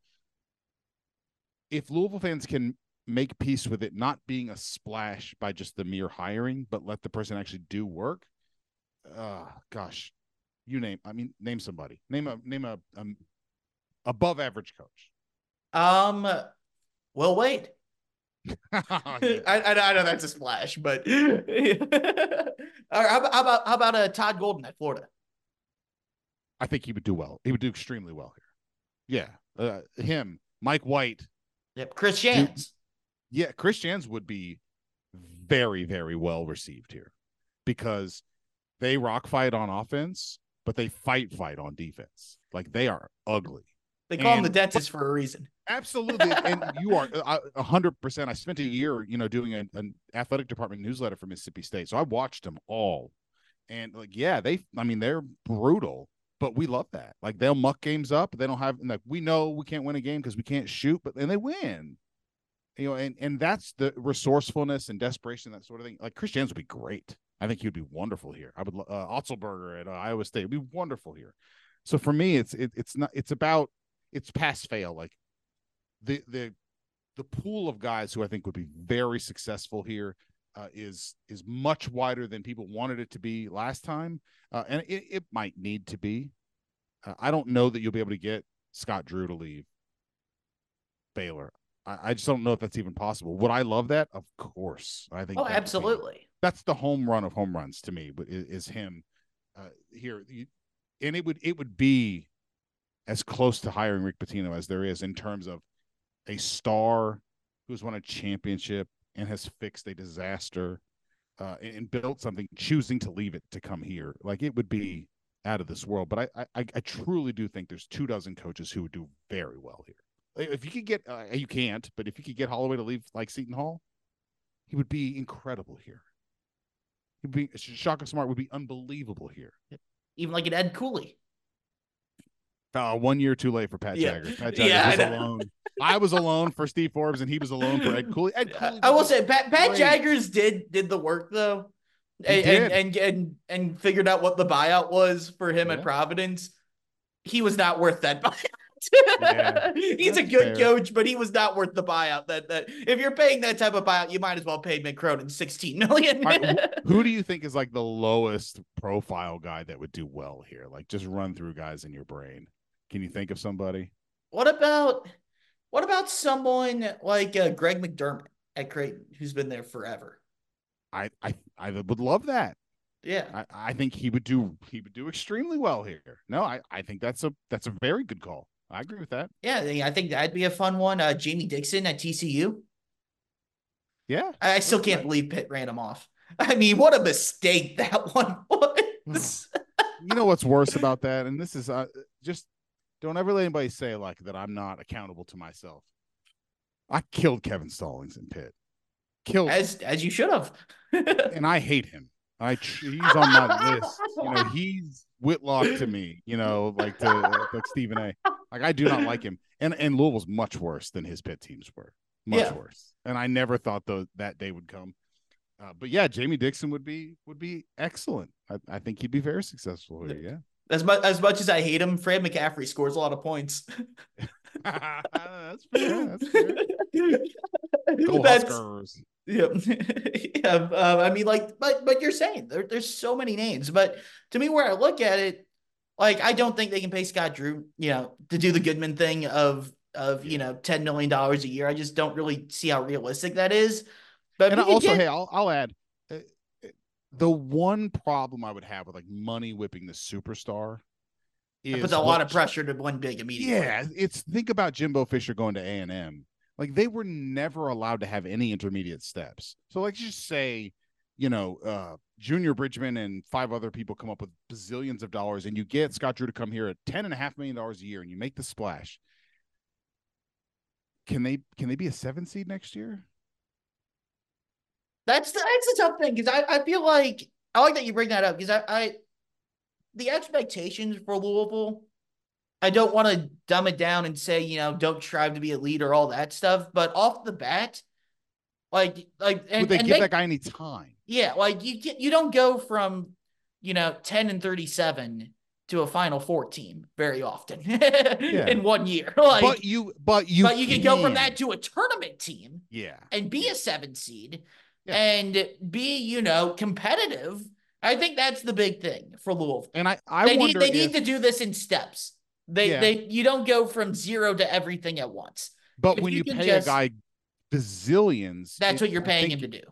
If Louisville fans can make peace with it not being a splash by just the mere hiring, but let the person actually do work, uh gosh, you name. I mean, name somebody. Name a name a um, above average coach. Um, well, [laughs] wait. I, I, I, know that's a splash, but [laughs] how, how about how about a uh, Todd Golden at Florida? I think he would do well. He would do extremely well here. Yeah, uh, him, Mike White. Yep, Chris Jans. Yeah, Chris Jans would be very very well received here because they rock fight on offense, but they fight fight on defense. Like they are ugly. They call and, them the dentist for a reason. Absolutely, and [laughs] you are a hundred percent. I spent a year, you know, doing an, an athletic department newsletter for Mississippi State, so I watched them all, and like, yeah, they. I mean, they're brutal, but we love that. Like they'll muck games up. They don't have like we know we can't win a game because we can't shoot, but then they win. You know, and and that's the resourcefulness and desperation, that sort of thing. Like Chris Jans would be great. I think he would be wonderful here. I would uh, Otzelberger at uh, Iowa State would be wonderful here. So for me, it's it, it's not it's about it's pass fail. Like the the the pool of guys who I think would be very successful here uh, is is much wider than people wanted it to be last time, uh, and it, it might need to be. Uh, I don't know that you'll be able to get Scott Drew to leave Baylor. I, I, just don't know if that's even possible. Would I love that? Of course. I think. Oh, absolutely that's the home run of home runs to me. Is, is him uh, here, and it would it would be as close to hiring Rick Pitino as there is in terms of a star who's won a championship and has fixed a disaster uh, and built something, choosing to leave it to come here. Like it would be out of this world. But I, I, I truly do think there's two dozen coaches who would do very well here. If you could get, uh, you can't, but if you could get Holloway to leave like Seton Hall, he would be incredible here. He'd be Shaka Smart would be unbelievable here. Even like an Ed Cooley. Uh, one year too late for Pat yeah. Jaggers. Pat Jaggers yeah, was I alone. I was alone for Steve Forbes, and he was alone for Ed Cooley. Ed Cooley I will say Pat, Pat Jaggers did did the work though, and, and, and and and figured out what the buyout was for him yeah. at Providence. He was not worth that [laughs] buyout yeah, He's a good fair. coach, but he was not worth the buyout. That that if you're paying that type of buyout, you might as well pay Mick Cronin 16 million. right, [laughs] who do you think is like the lowest profile guy that would do well here? Like just run through guys in your brain. Can you think of somebody? What about what about someone like uh, Greg McDermott at Creighton, who's been there forever? I I I would love that. Yeah, I, I, think he would do he would do extremely well here. No, I, I think that's a that's a very good call. I agree with that. Yeah, I think that'd be a fun one. Uh, Jamie Dixon at TCU. Yeah, I, still can't believe Pitt ran him off. [laughs] I mean, what a mistake that [laughs] one was. you know what's worse about that, and this is uh, just don't ever let anybody say like that. I'm not accountable to myself. I killed Kevin Stallings in Pitt. Killed as as you should have. [laughs] and I hate him. I he's on my list. You know, he's Whitlock to me. You know, like to like Stephen A. Like I do not like him, and and Louisville's much worse than his Pitt teams were, much Yeah. worse. And I never thought though that day would come. Uh, but yeah, Jamie Dixon would be would be excellent. I, I think he'd be very successful here. Yeah, As much as much as I hate him, Fred McCaffery scores a lot of points. [laughs] that's fair. That's fair. Go That's- Huskers. Yeah, [laughs] yeah. Um, I mean, like, but but you're saying there, there's so many names, but to me, where I look at it, like, I don't think they can pay Scott Drew, you know, to do the Goodman thing of of you know ten million dollars a year. I just don't really see how realistic that is. But and we could also, get- hey, I'll I'll add the one problem I would have with like money whipping the superstar it is puts a lot of pressure to win big immediately. Yeah, it's think about Jimbo Fisher going to A and M. Like they were never allowed to have any intermediate steps. So like just say, you know, uh Junior Bridgeman and five other people come up with bazillions of dollars, and you get Scott Drew to come here at ten and a half million dollars a year, and you make the splash. Can they can they be a seven seed next year? That's the that's the tough thing because I, I feel like I like that you bring that up because I, I the expectations for Louisville, I don't want to dumb it down and say, you know, don't strive to be a leader, all that stuff. But off the bat, like like and, Would they and give make- that guy any time? yeah, like you get you don't go from, you know, 10 and 37 to a final four team very often [laughs] in one year. [laughs] Like but you but you but you can go from that to a tournament team yeah and be a seven seed Yeah. and be, you know, competitive. I think that's the big thing for Louisville. and I I they need they if, need to do this in steps. They Yeah. they you don't go from zero to everything at once. but if when you you, pay just- a guy bazillions, That's it- what you're paying think- him to do.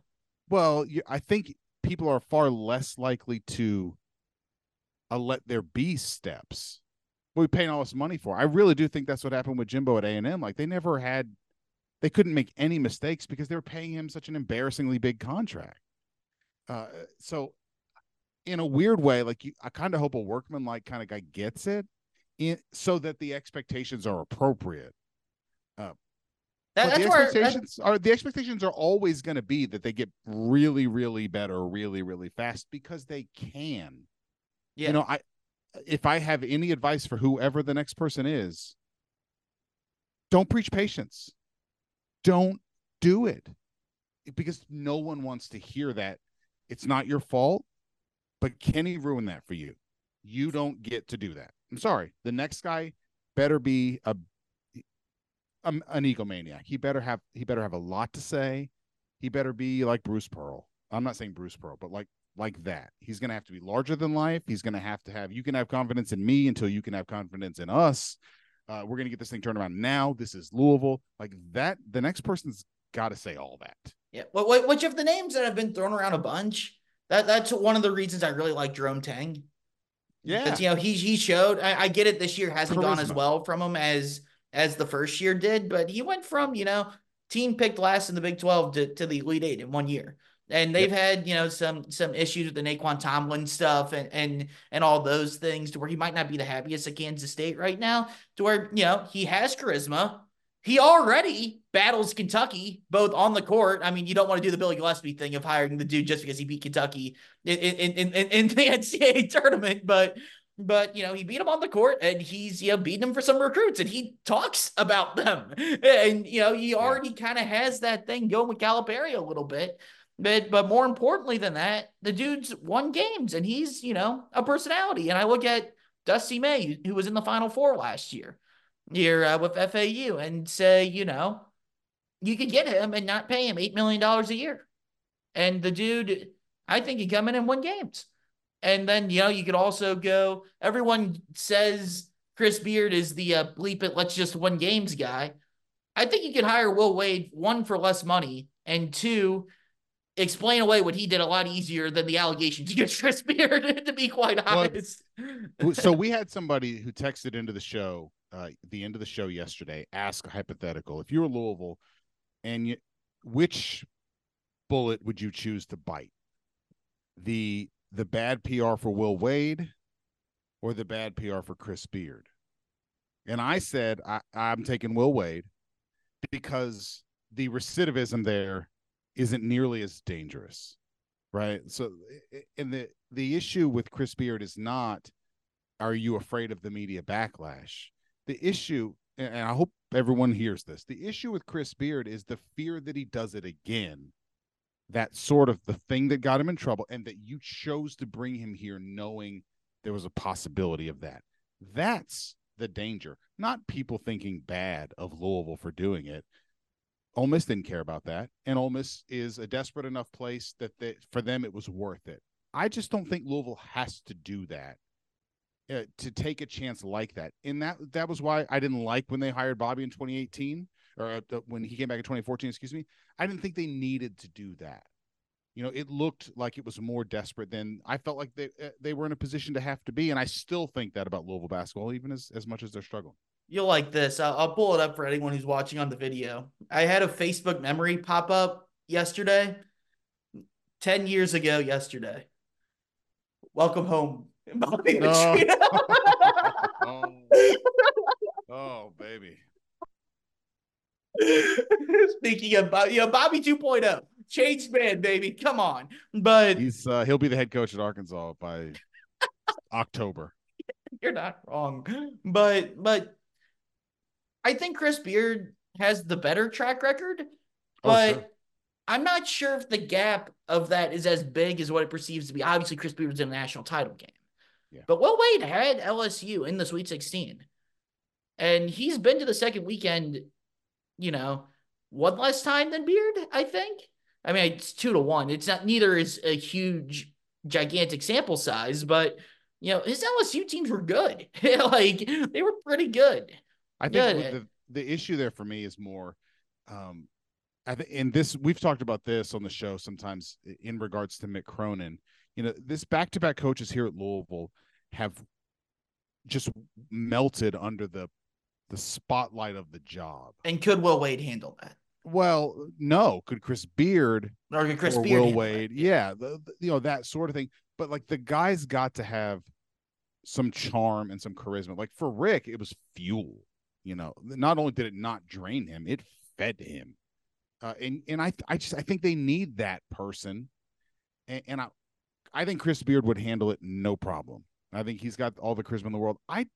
Well, you, I think people are far less likely to uh, let there be steps. What we paying all this money for? I really do think that's what happened with Jimbo at A and M. Like they never had, they couldn't make any mistakes because they were paying him such an embarrassingly big contract. Uh, so, in a weird way, like you, I kind of hope a workman like kind of guy gets it, in, so that the expectations are appropriate. That, But that's the where that- expectations are the expectations are always going to be that they get really, really better, really, really fast because they can. yeah. You know, I if I have any advice for whoever the next person is, don't preach patience. Don't do it because no one wants to hear that. It's not your fault, but Kenny ruined that for you. You don't get to do that. I'm sorry. The next guy better be a, a an egomaniac. He better have he better have a lot to say. He better be like Bruce Pearl. I'm not saying Bruce Pearl, but like like that. He's going to have to be larger than life. He's going to have to have, you can have confidence in me until you can have confidence in us. Uh, we're going to get this thing turned around now. This is Louisville. Like that, the next person's got to say all that. Yeah, wh- which of the names that have been thrown around a bunch? That that's one of the reasons I really like Jerome Tang. Yeah. Because, you know, he he showed. I, I get it. This year hasn't gone as well from him as as the first year did, but he went from you know team picked last in the Big Twelve to, to the Elite Eight in one year. And they've had you know some some issues with the Nae'Qwan Tomlin stuff and and and all those things to where he might not be the happiest at Kansas State right now. To where you know he has charisma. He already battles Kentucky both on the court. I mean, you don't want to do the Billy Gillispie thing of hiring the dude just because he beat Kentucky in in in, in, in the [laughs] NCAA tournament, but but you know he beat him on the court and he's you know beating him for some recruits and he talks about them [laughs] and you know he already kind of has that thing going with Calipari a little bit. But but more importantly than that, the dude's won games and he's you know a personality. And I look at Dusty May, who was in the Final Four last year, here uh, with FAU, and say you know you could get him and not pay him eight million dollars a year, and the dude, I think, he come in and win games. And then you know you could also go. Everyone says Chris Beard is the uh, bleep it, let's just win games guy. I think you could hire Will Wade one for less money, and two explain away what he did a lot easier than the allegations against Chris Beard, to be quite Well, honest. so we had somebody who texted into the show, uh, the end of the show yesterday, ask a hypothetical. If you were Louisville and you, which bullet would you choose to bite? The the bad PR for Will Wade or the bad PR for Chris Beard? And I said I, I'm taking Will Wade because the recidivism there isn't nearly as dangerous. right? So, and the the issue with Chris Beard is not, are you afraid of the media backlash? The issue, and I hope everyone hears this, the issue with Chris Beard is the fear that he does it again. That sort of the thing that got him in trouble, and that you chose to bring him here knowing there was a possibility of that. That's the danger, not people thinking bad of Louisville for doing it. Ole Miss didn't care about that, and Ole Miss is a desperate enough place that they, for them it was worth it. I just don't think Louisville has to do that uh, to take a chance like that. And that that was why I didn't like when they hired Bobby in 2018 or uh, when he came back in 2014. Excuse me. I didn't think they needed to do that. You know, it looked like it was more desperate than I felt like they uh, they were in a position to have to be, and I still think that about Louisville basketball, even as as much as they're struggling. You'll like this. I'll, I'll pull it up for anyone who's watching on the video. I had a Facebook memory pop up yesterday, 10 years ago yesterday. Welcome home, [laughs] Bobby Oh. [laughs] Oh. oh, baby. [laughs] Speaking of Bobby, you know, Bobby 2.0, changed man, baby. Come on. But He's uh, he'll be the head coach at Arkansas by October. you're not wrong. But but I think Chris Beard has the better track record, Oh, but sure. I'm not sure if the gap of that is as big as what it perceives to be. Obviously, Chris Beard was in a national title game. Yeah. But Will Wade had LSU in the Sweet 16. And he's been to the second weekend, you know, one less time than Beard, I think. I mean, it's two to one. It's not neither is a huge, gigantic sample size, but you know, his LSU teams were good. [laughs] like they were pretty good. I think Yeah. the the issue there for me is more um I think in this we've talked about this on the show sometimes in regards to Mick Cronin. You know, this back-to-back coaches here at Louisville have just melted under the the spotlight of the job. And could Will Wade handle that? Well, no, could Chris Beard Or could Chris or Beard Will Wade, it? yeah, the, the- you know that sort of thing. But like the guys got to have some charm and some charisma. Like for Rick, it was fuel. You know, not only did it not drain him, it fed him. Uh, and and I I just I think they need that person, and, and I I think Chris Beard would handle it no problem. I think he's got all the charisma in the world. I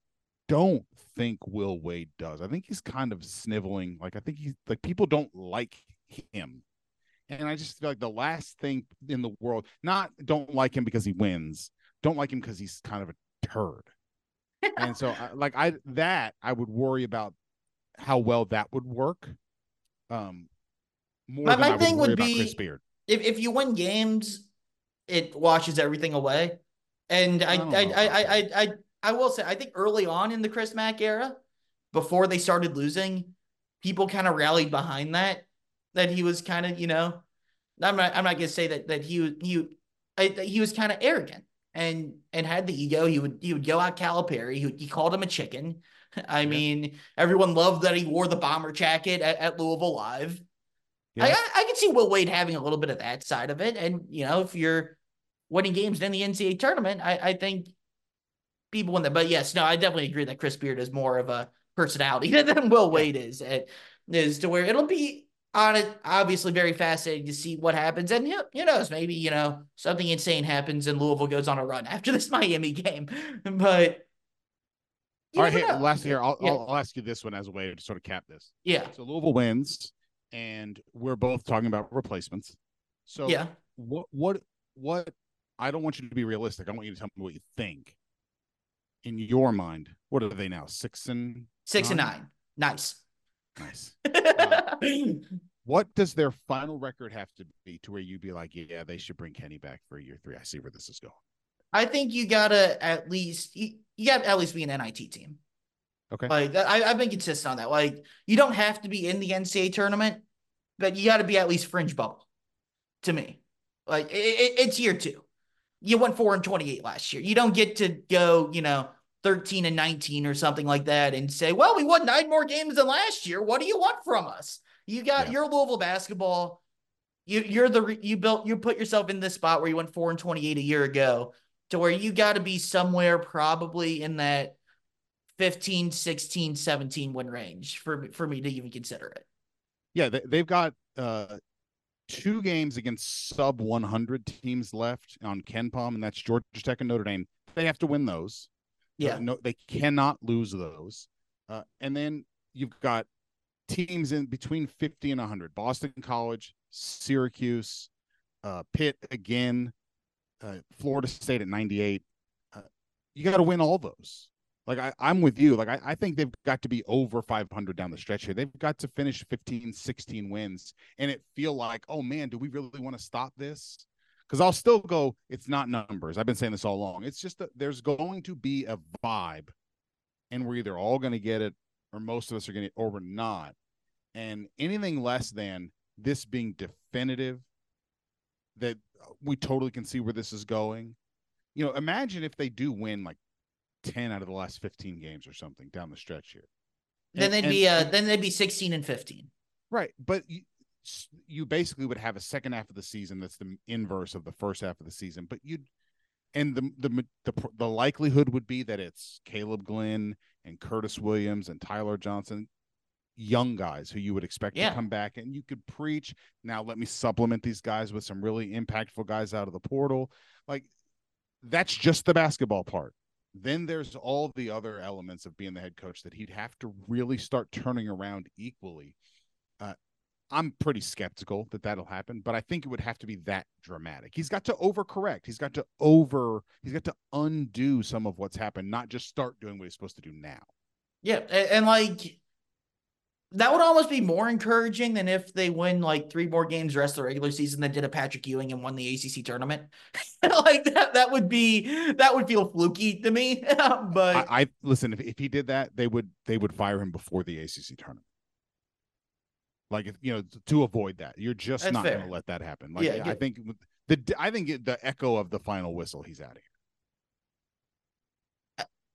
don't think Will Wade does. I think he's kind of sniveling. Like I think he's like people don't like him. And I just feel like the last thing in the world, not don't like him because he wins, don't like him because he's kind of a turd. And so, like I that I would worry about how well that would work. Um, more My- than my I would thing would be- Chris Beard. If if you win games, it washes everything away. And I I I I I, I. I I will say I think early on in the Chris Mack era, before they started losing, people kind of rallied behind that. That he was kind of, you know, I'm not I'm not gonna say that that he he I, that he was kind of arrogant and and had the ego. He would he would go out Calipari. He, would- he called him a chicken. [laughs] I Yeah. mean, everyone loved that he wore the bomber jacket at, at Louisville Live. I, Yeah. I I can see Will Wade having a little bit of that side of it, and you know, if you're winning games in the NCAA tournament, I, I think people win that. But yes, no, I definitely agree that Chris Beard is more of a personality [laughs] than Will Wade is. It is to where it'll be on it, obviously very fascinating to see what happens. And you know, who knows, maybe you know something insane happens and Louisville goes on a run [laughs] after this Miami game. But All right, hey, last here, I'll, Yeah. I'll I'll ask you this one as a way to sort of cap this. yeah, So Louisville wins, and we're both talking about replacements. So yeah. what what what I don't want you to be realistic. I want you to tell me what you think. In your mind, what are they now? Six and Six and nine? nine. Nice. Nice. What does their final record have to be to where you'd be like, yeah, they should bring Kenny back for year three? I see where this is going. I think you gotta at least you, you gotta at least be an NIT team. Okay. Like I, I've been consistent on that. Like you don't have to be in the NCAA tournament, but you got to be at least fringe bubble. To me, like it, it, it's year two. You went four and twenty eight last year. You don't get to go, you know, thirteen and nineteen or something like that, and say, "Well, we won nine more games than last year. What do you want from us?" You got Yeah. your Louisville basketball. You, you're the you built you put yourself in this spot where you went four and twenty eight a year ago to where you got to be somewhere probably in that 15 16 17 win range for me- for me to even consider it Yeah, they, they've got uh two games against sub 100 teams left on KenPom, and that's Georgia Tech and Notre Dame. They have to win those. Yeah. Uh, no, they cannot lose those. Uh, and then you've got teams in between 50 and 100 Boston College, Syracuse, uh, Pitt again, uh, Florida State at 98. Uh, you got to win all those. Like I, I'm with you. Like I, I think they've got to be over 500 down the stretch here. They've got to finish 15, 16 wins, and it feel like, oh man, do we really want to stop this? Because I'll still go. It's not numbers. I've been saying this all along. It's just that there's going to be a vibe, and we're either all going to get it, or most of us are going to, or we're not. And anything less than this being definitive, that we totally can see where this is going. You know, imagine if they do win like 10 out of the last 15 games or something down the stretch here. Then And- they'd and- be uh then they'd be 16 and 15. right, but you, basically would have a second half of the season that's the inverse of the first half of the season, but you'd and the the the the likelihood would be that it's Caleb Glenn and Curtis Williams and Ty-Laur Johnson, young guys who you would expect Yeah. to come back and you could preach. Now let me supplement these guys with some really impactful guys out of the portal. Like that's just the basketball part. Then there's all the other elements of being the head coach that he'd have to really start turning around equally. I'm pretty skeptical that that'll happen, but I think it would have to be that dramatic. He's got to overcorrect. He's got to over. He's got to undo some of what's happened, not just start doing what he's supposed to do now. Yeah, and, and like that would almost be more encouraging than if they win like three more games the rest of the regular season than did a Patrick Ewing and won the ACC tournament. [laughs] like that, that would be that would feel fluky to me. [laughs] but I, I listen. If, if he did that, they would they would fire him before the ACC tournament. Like if you know to avoid that, you're just That's not going to let that happen. Like Yeah, I get- think the I think the echo of the final whistle, he's out of here.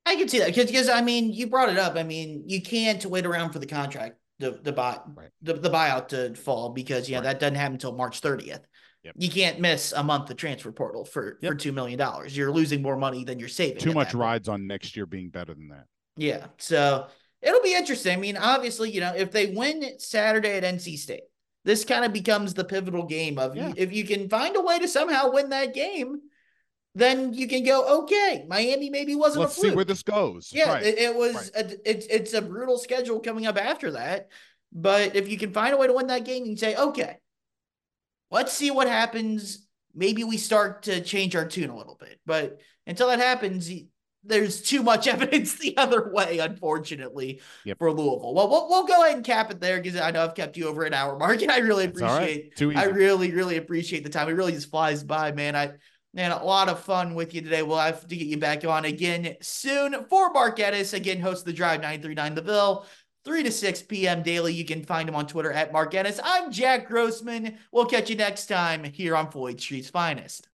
I can see that because I mean you brought it up. I mean you can't wait around for the contract the the buy Right. the, the buyout to fall because yeah Right. that doesn't happen until March 30th. Yep. You can't miss a month of transfer portal for for two million dollars. You're losing more money than you're saving. Too much rides on next year being better than that. Yeah. So it'll be interesting. I mean, obviously, you know, if they win Saturday at NC State, this kind of becomes the pivotal game of Yeah. if you can find a way to somehow win that game, then you can go, okay, Miami maybe wasn't Let's a fluke. see where this goes. Yeah, Right. it, it was. right. A, it's it's a brutal schedule coming up after that. But if you can find a way to win that game, you can say, okay, let's see what happens. Maybe we start to change our tune a little bit. But until that happens, there's too much [laughs] evidence the other way, unfortunately, Yep. for Louisville. Well, we'll we'll go ahead and cap it there because I know I've kept you over an hour mark, and I really right. appreciate. Too easy. I really, really appreciate the time. It really just flies by, man. I man, a lot of fun with you today. We'll have to get you back on again soon for Mark Ennis, again, host of the Drive 939 The Ville. 3 to 6 p.m. daily. You can find him on Twitter at Mark Ennis. I'm Jack Grossman. We'll catch you next time here on Floyd Street's Finest.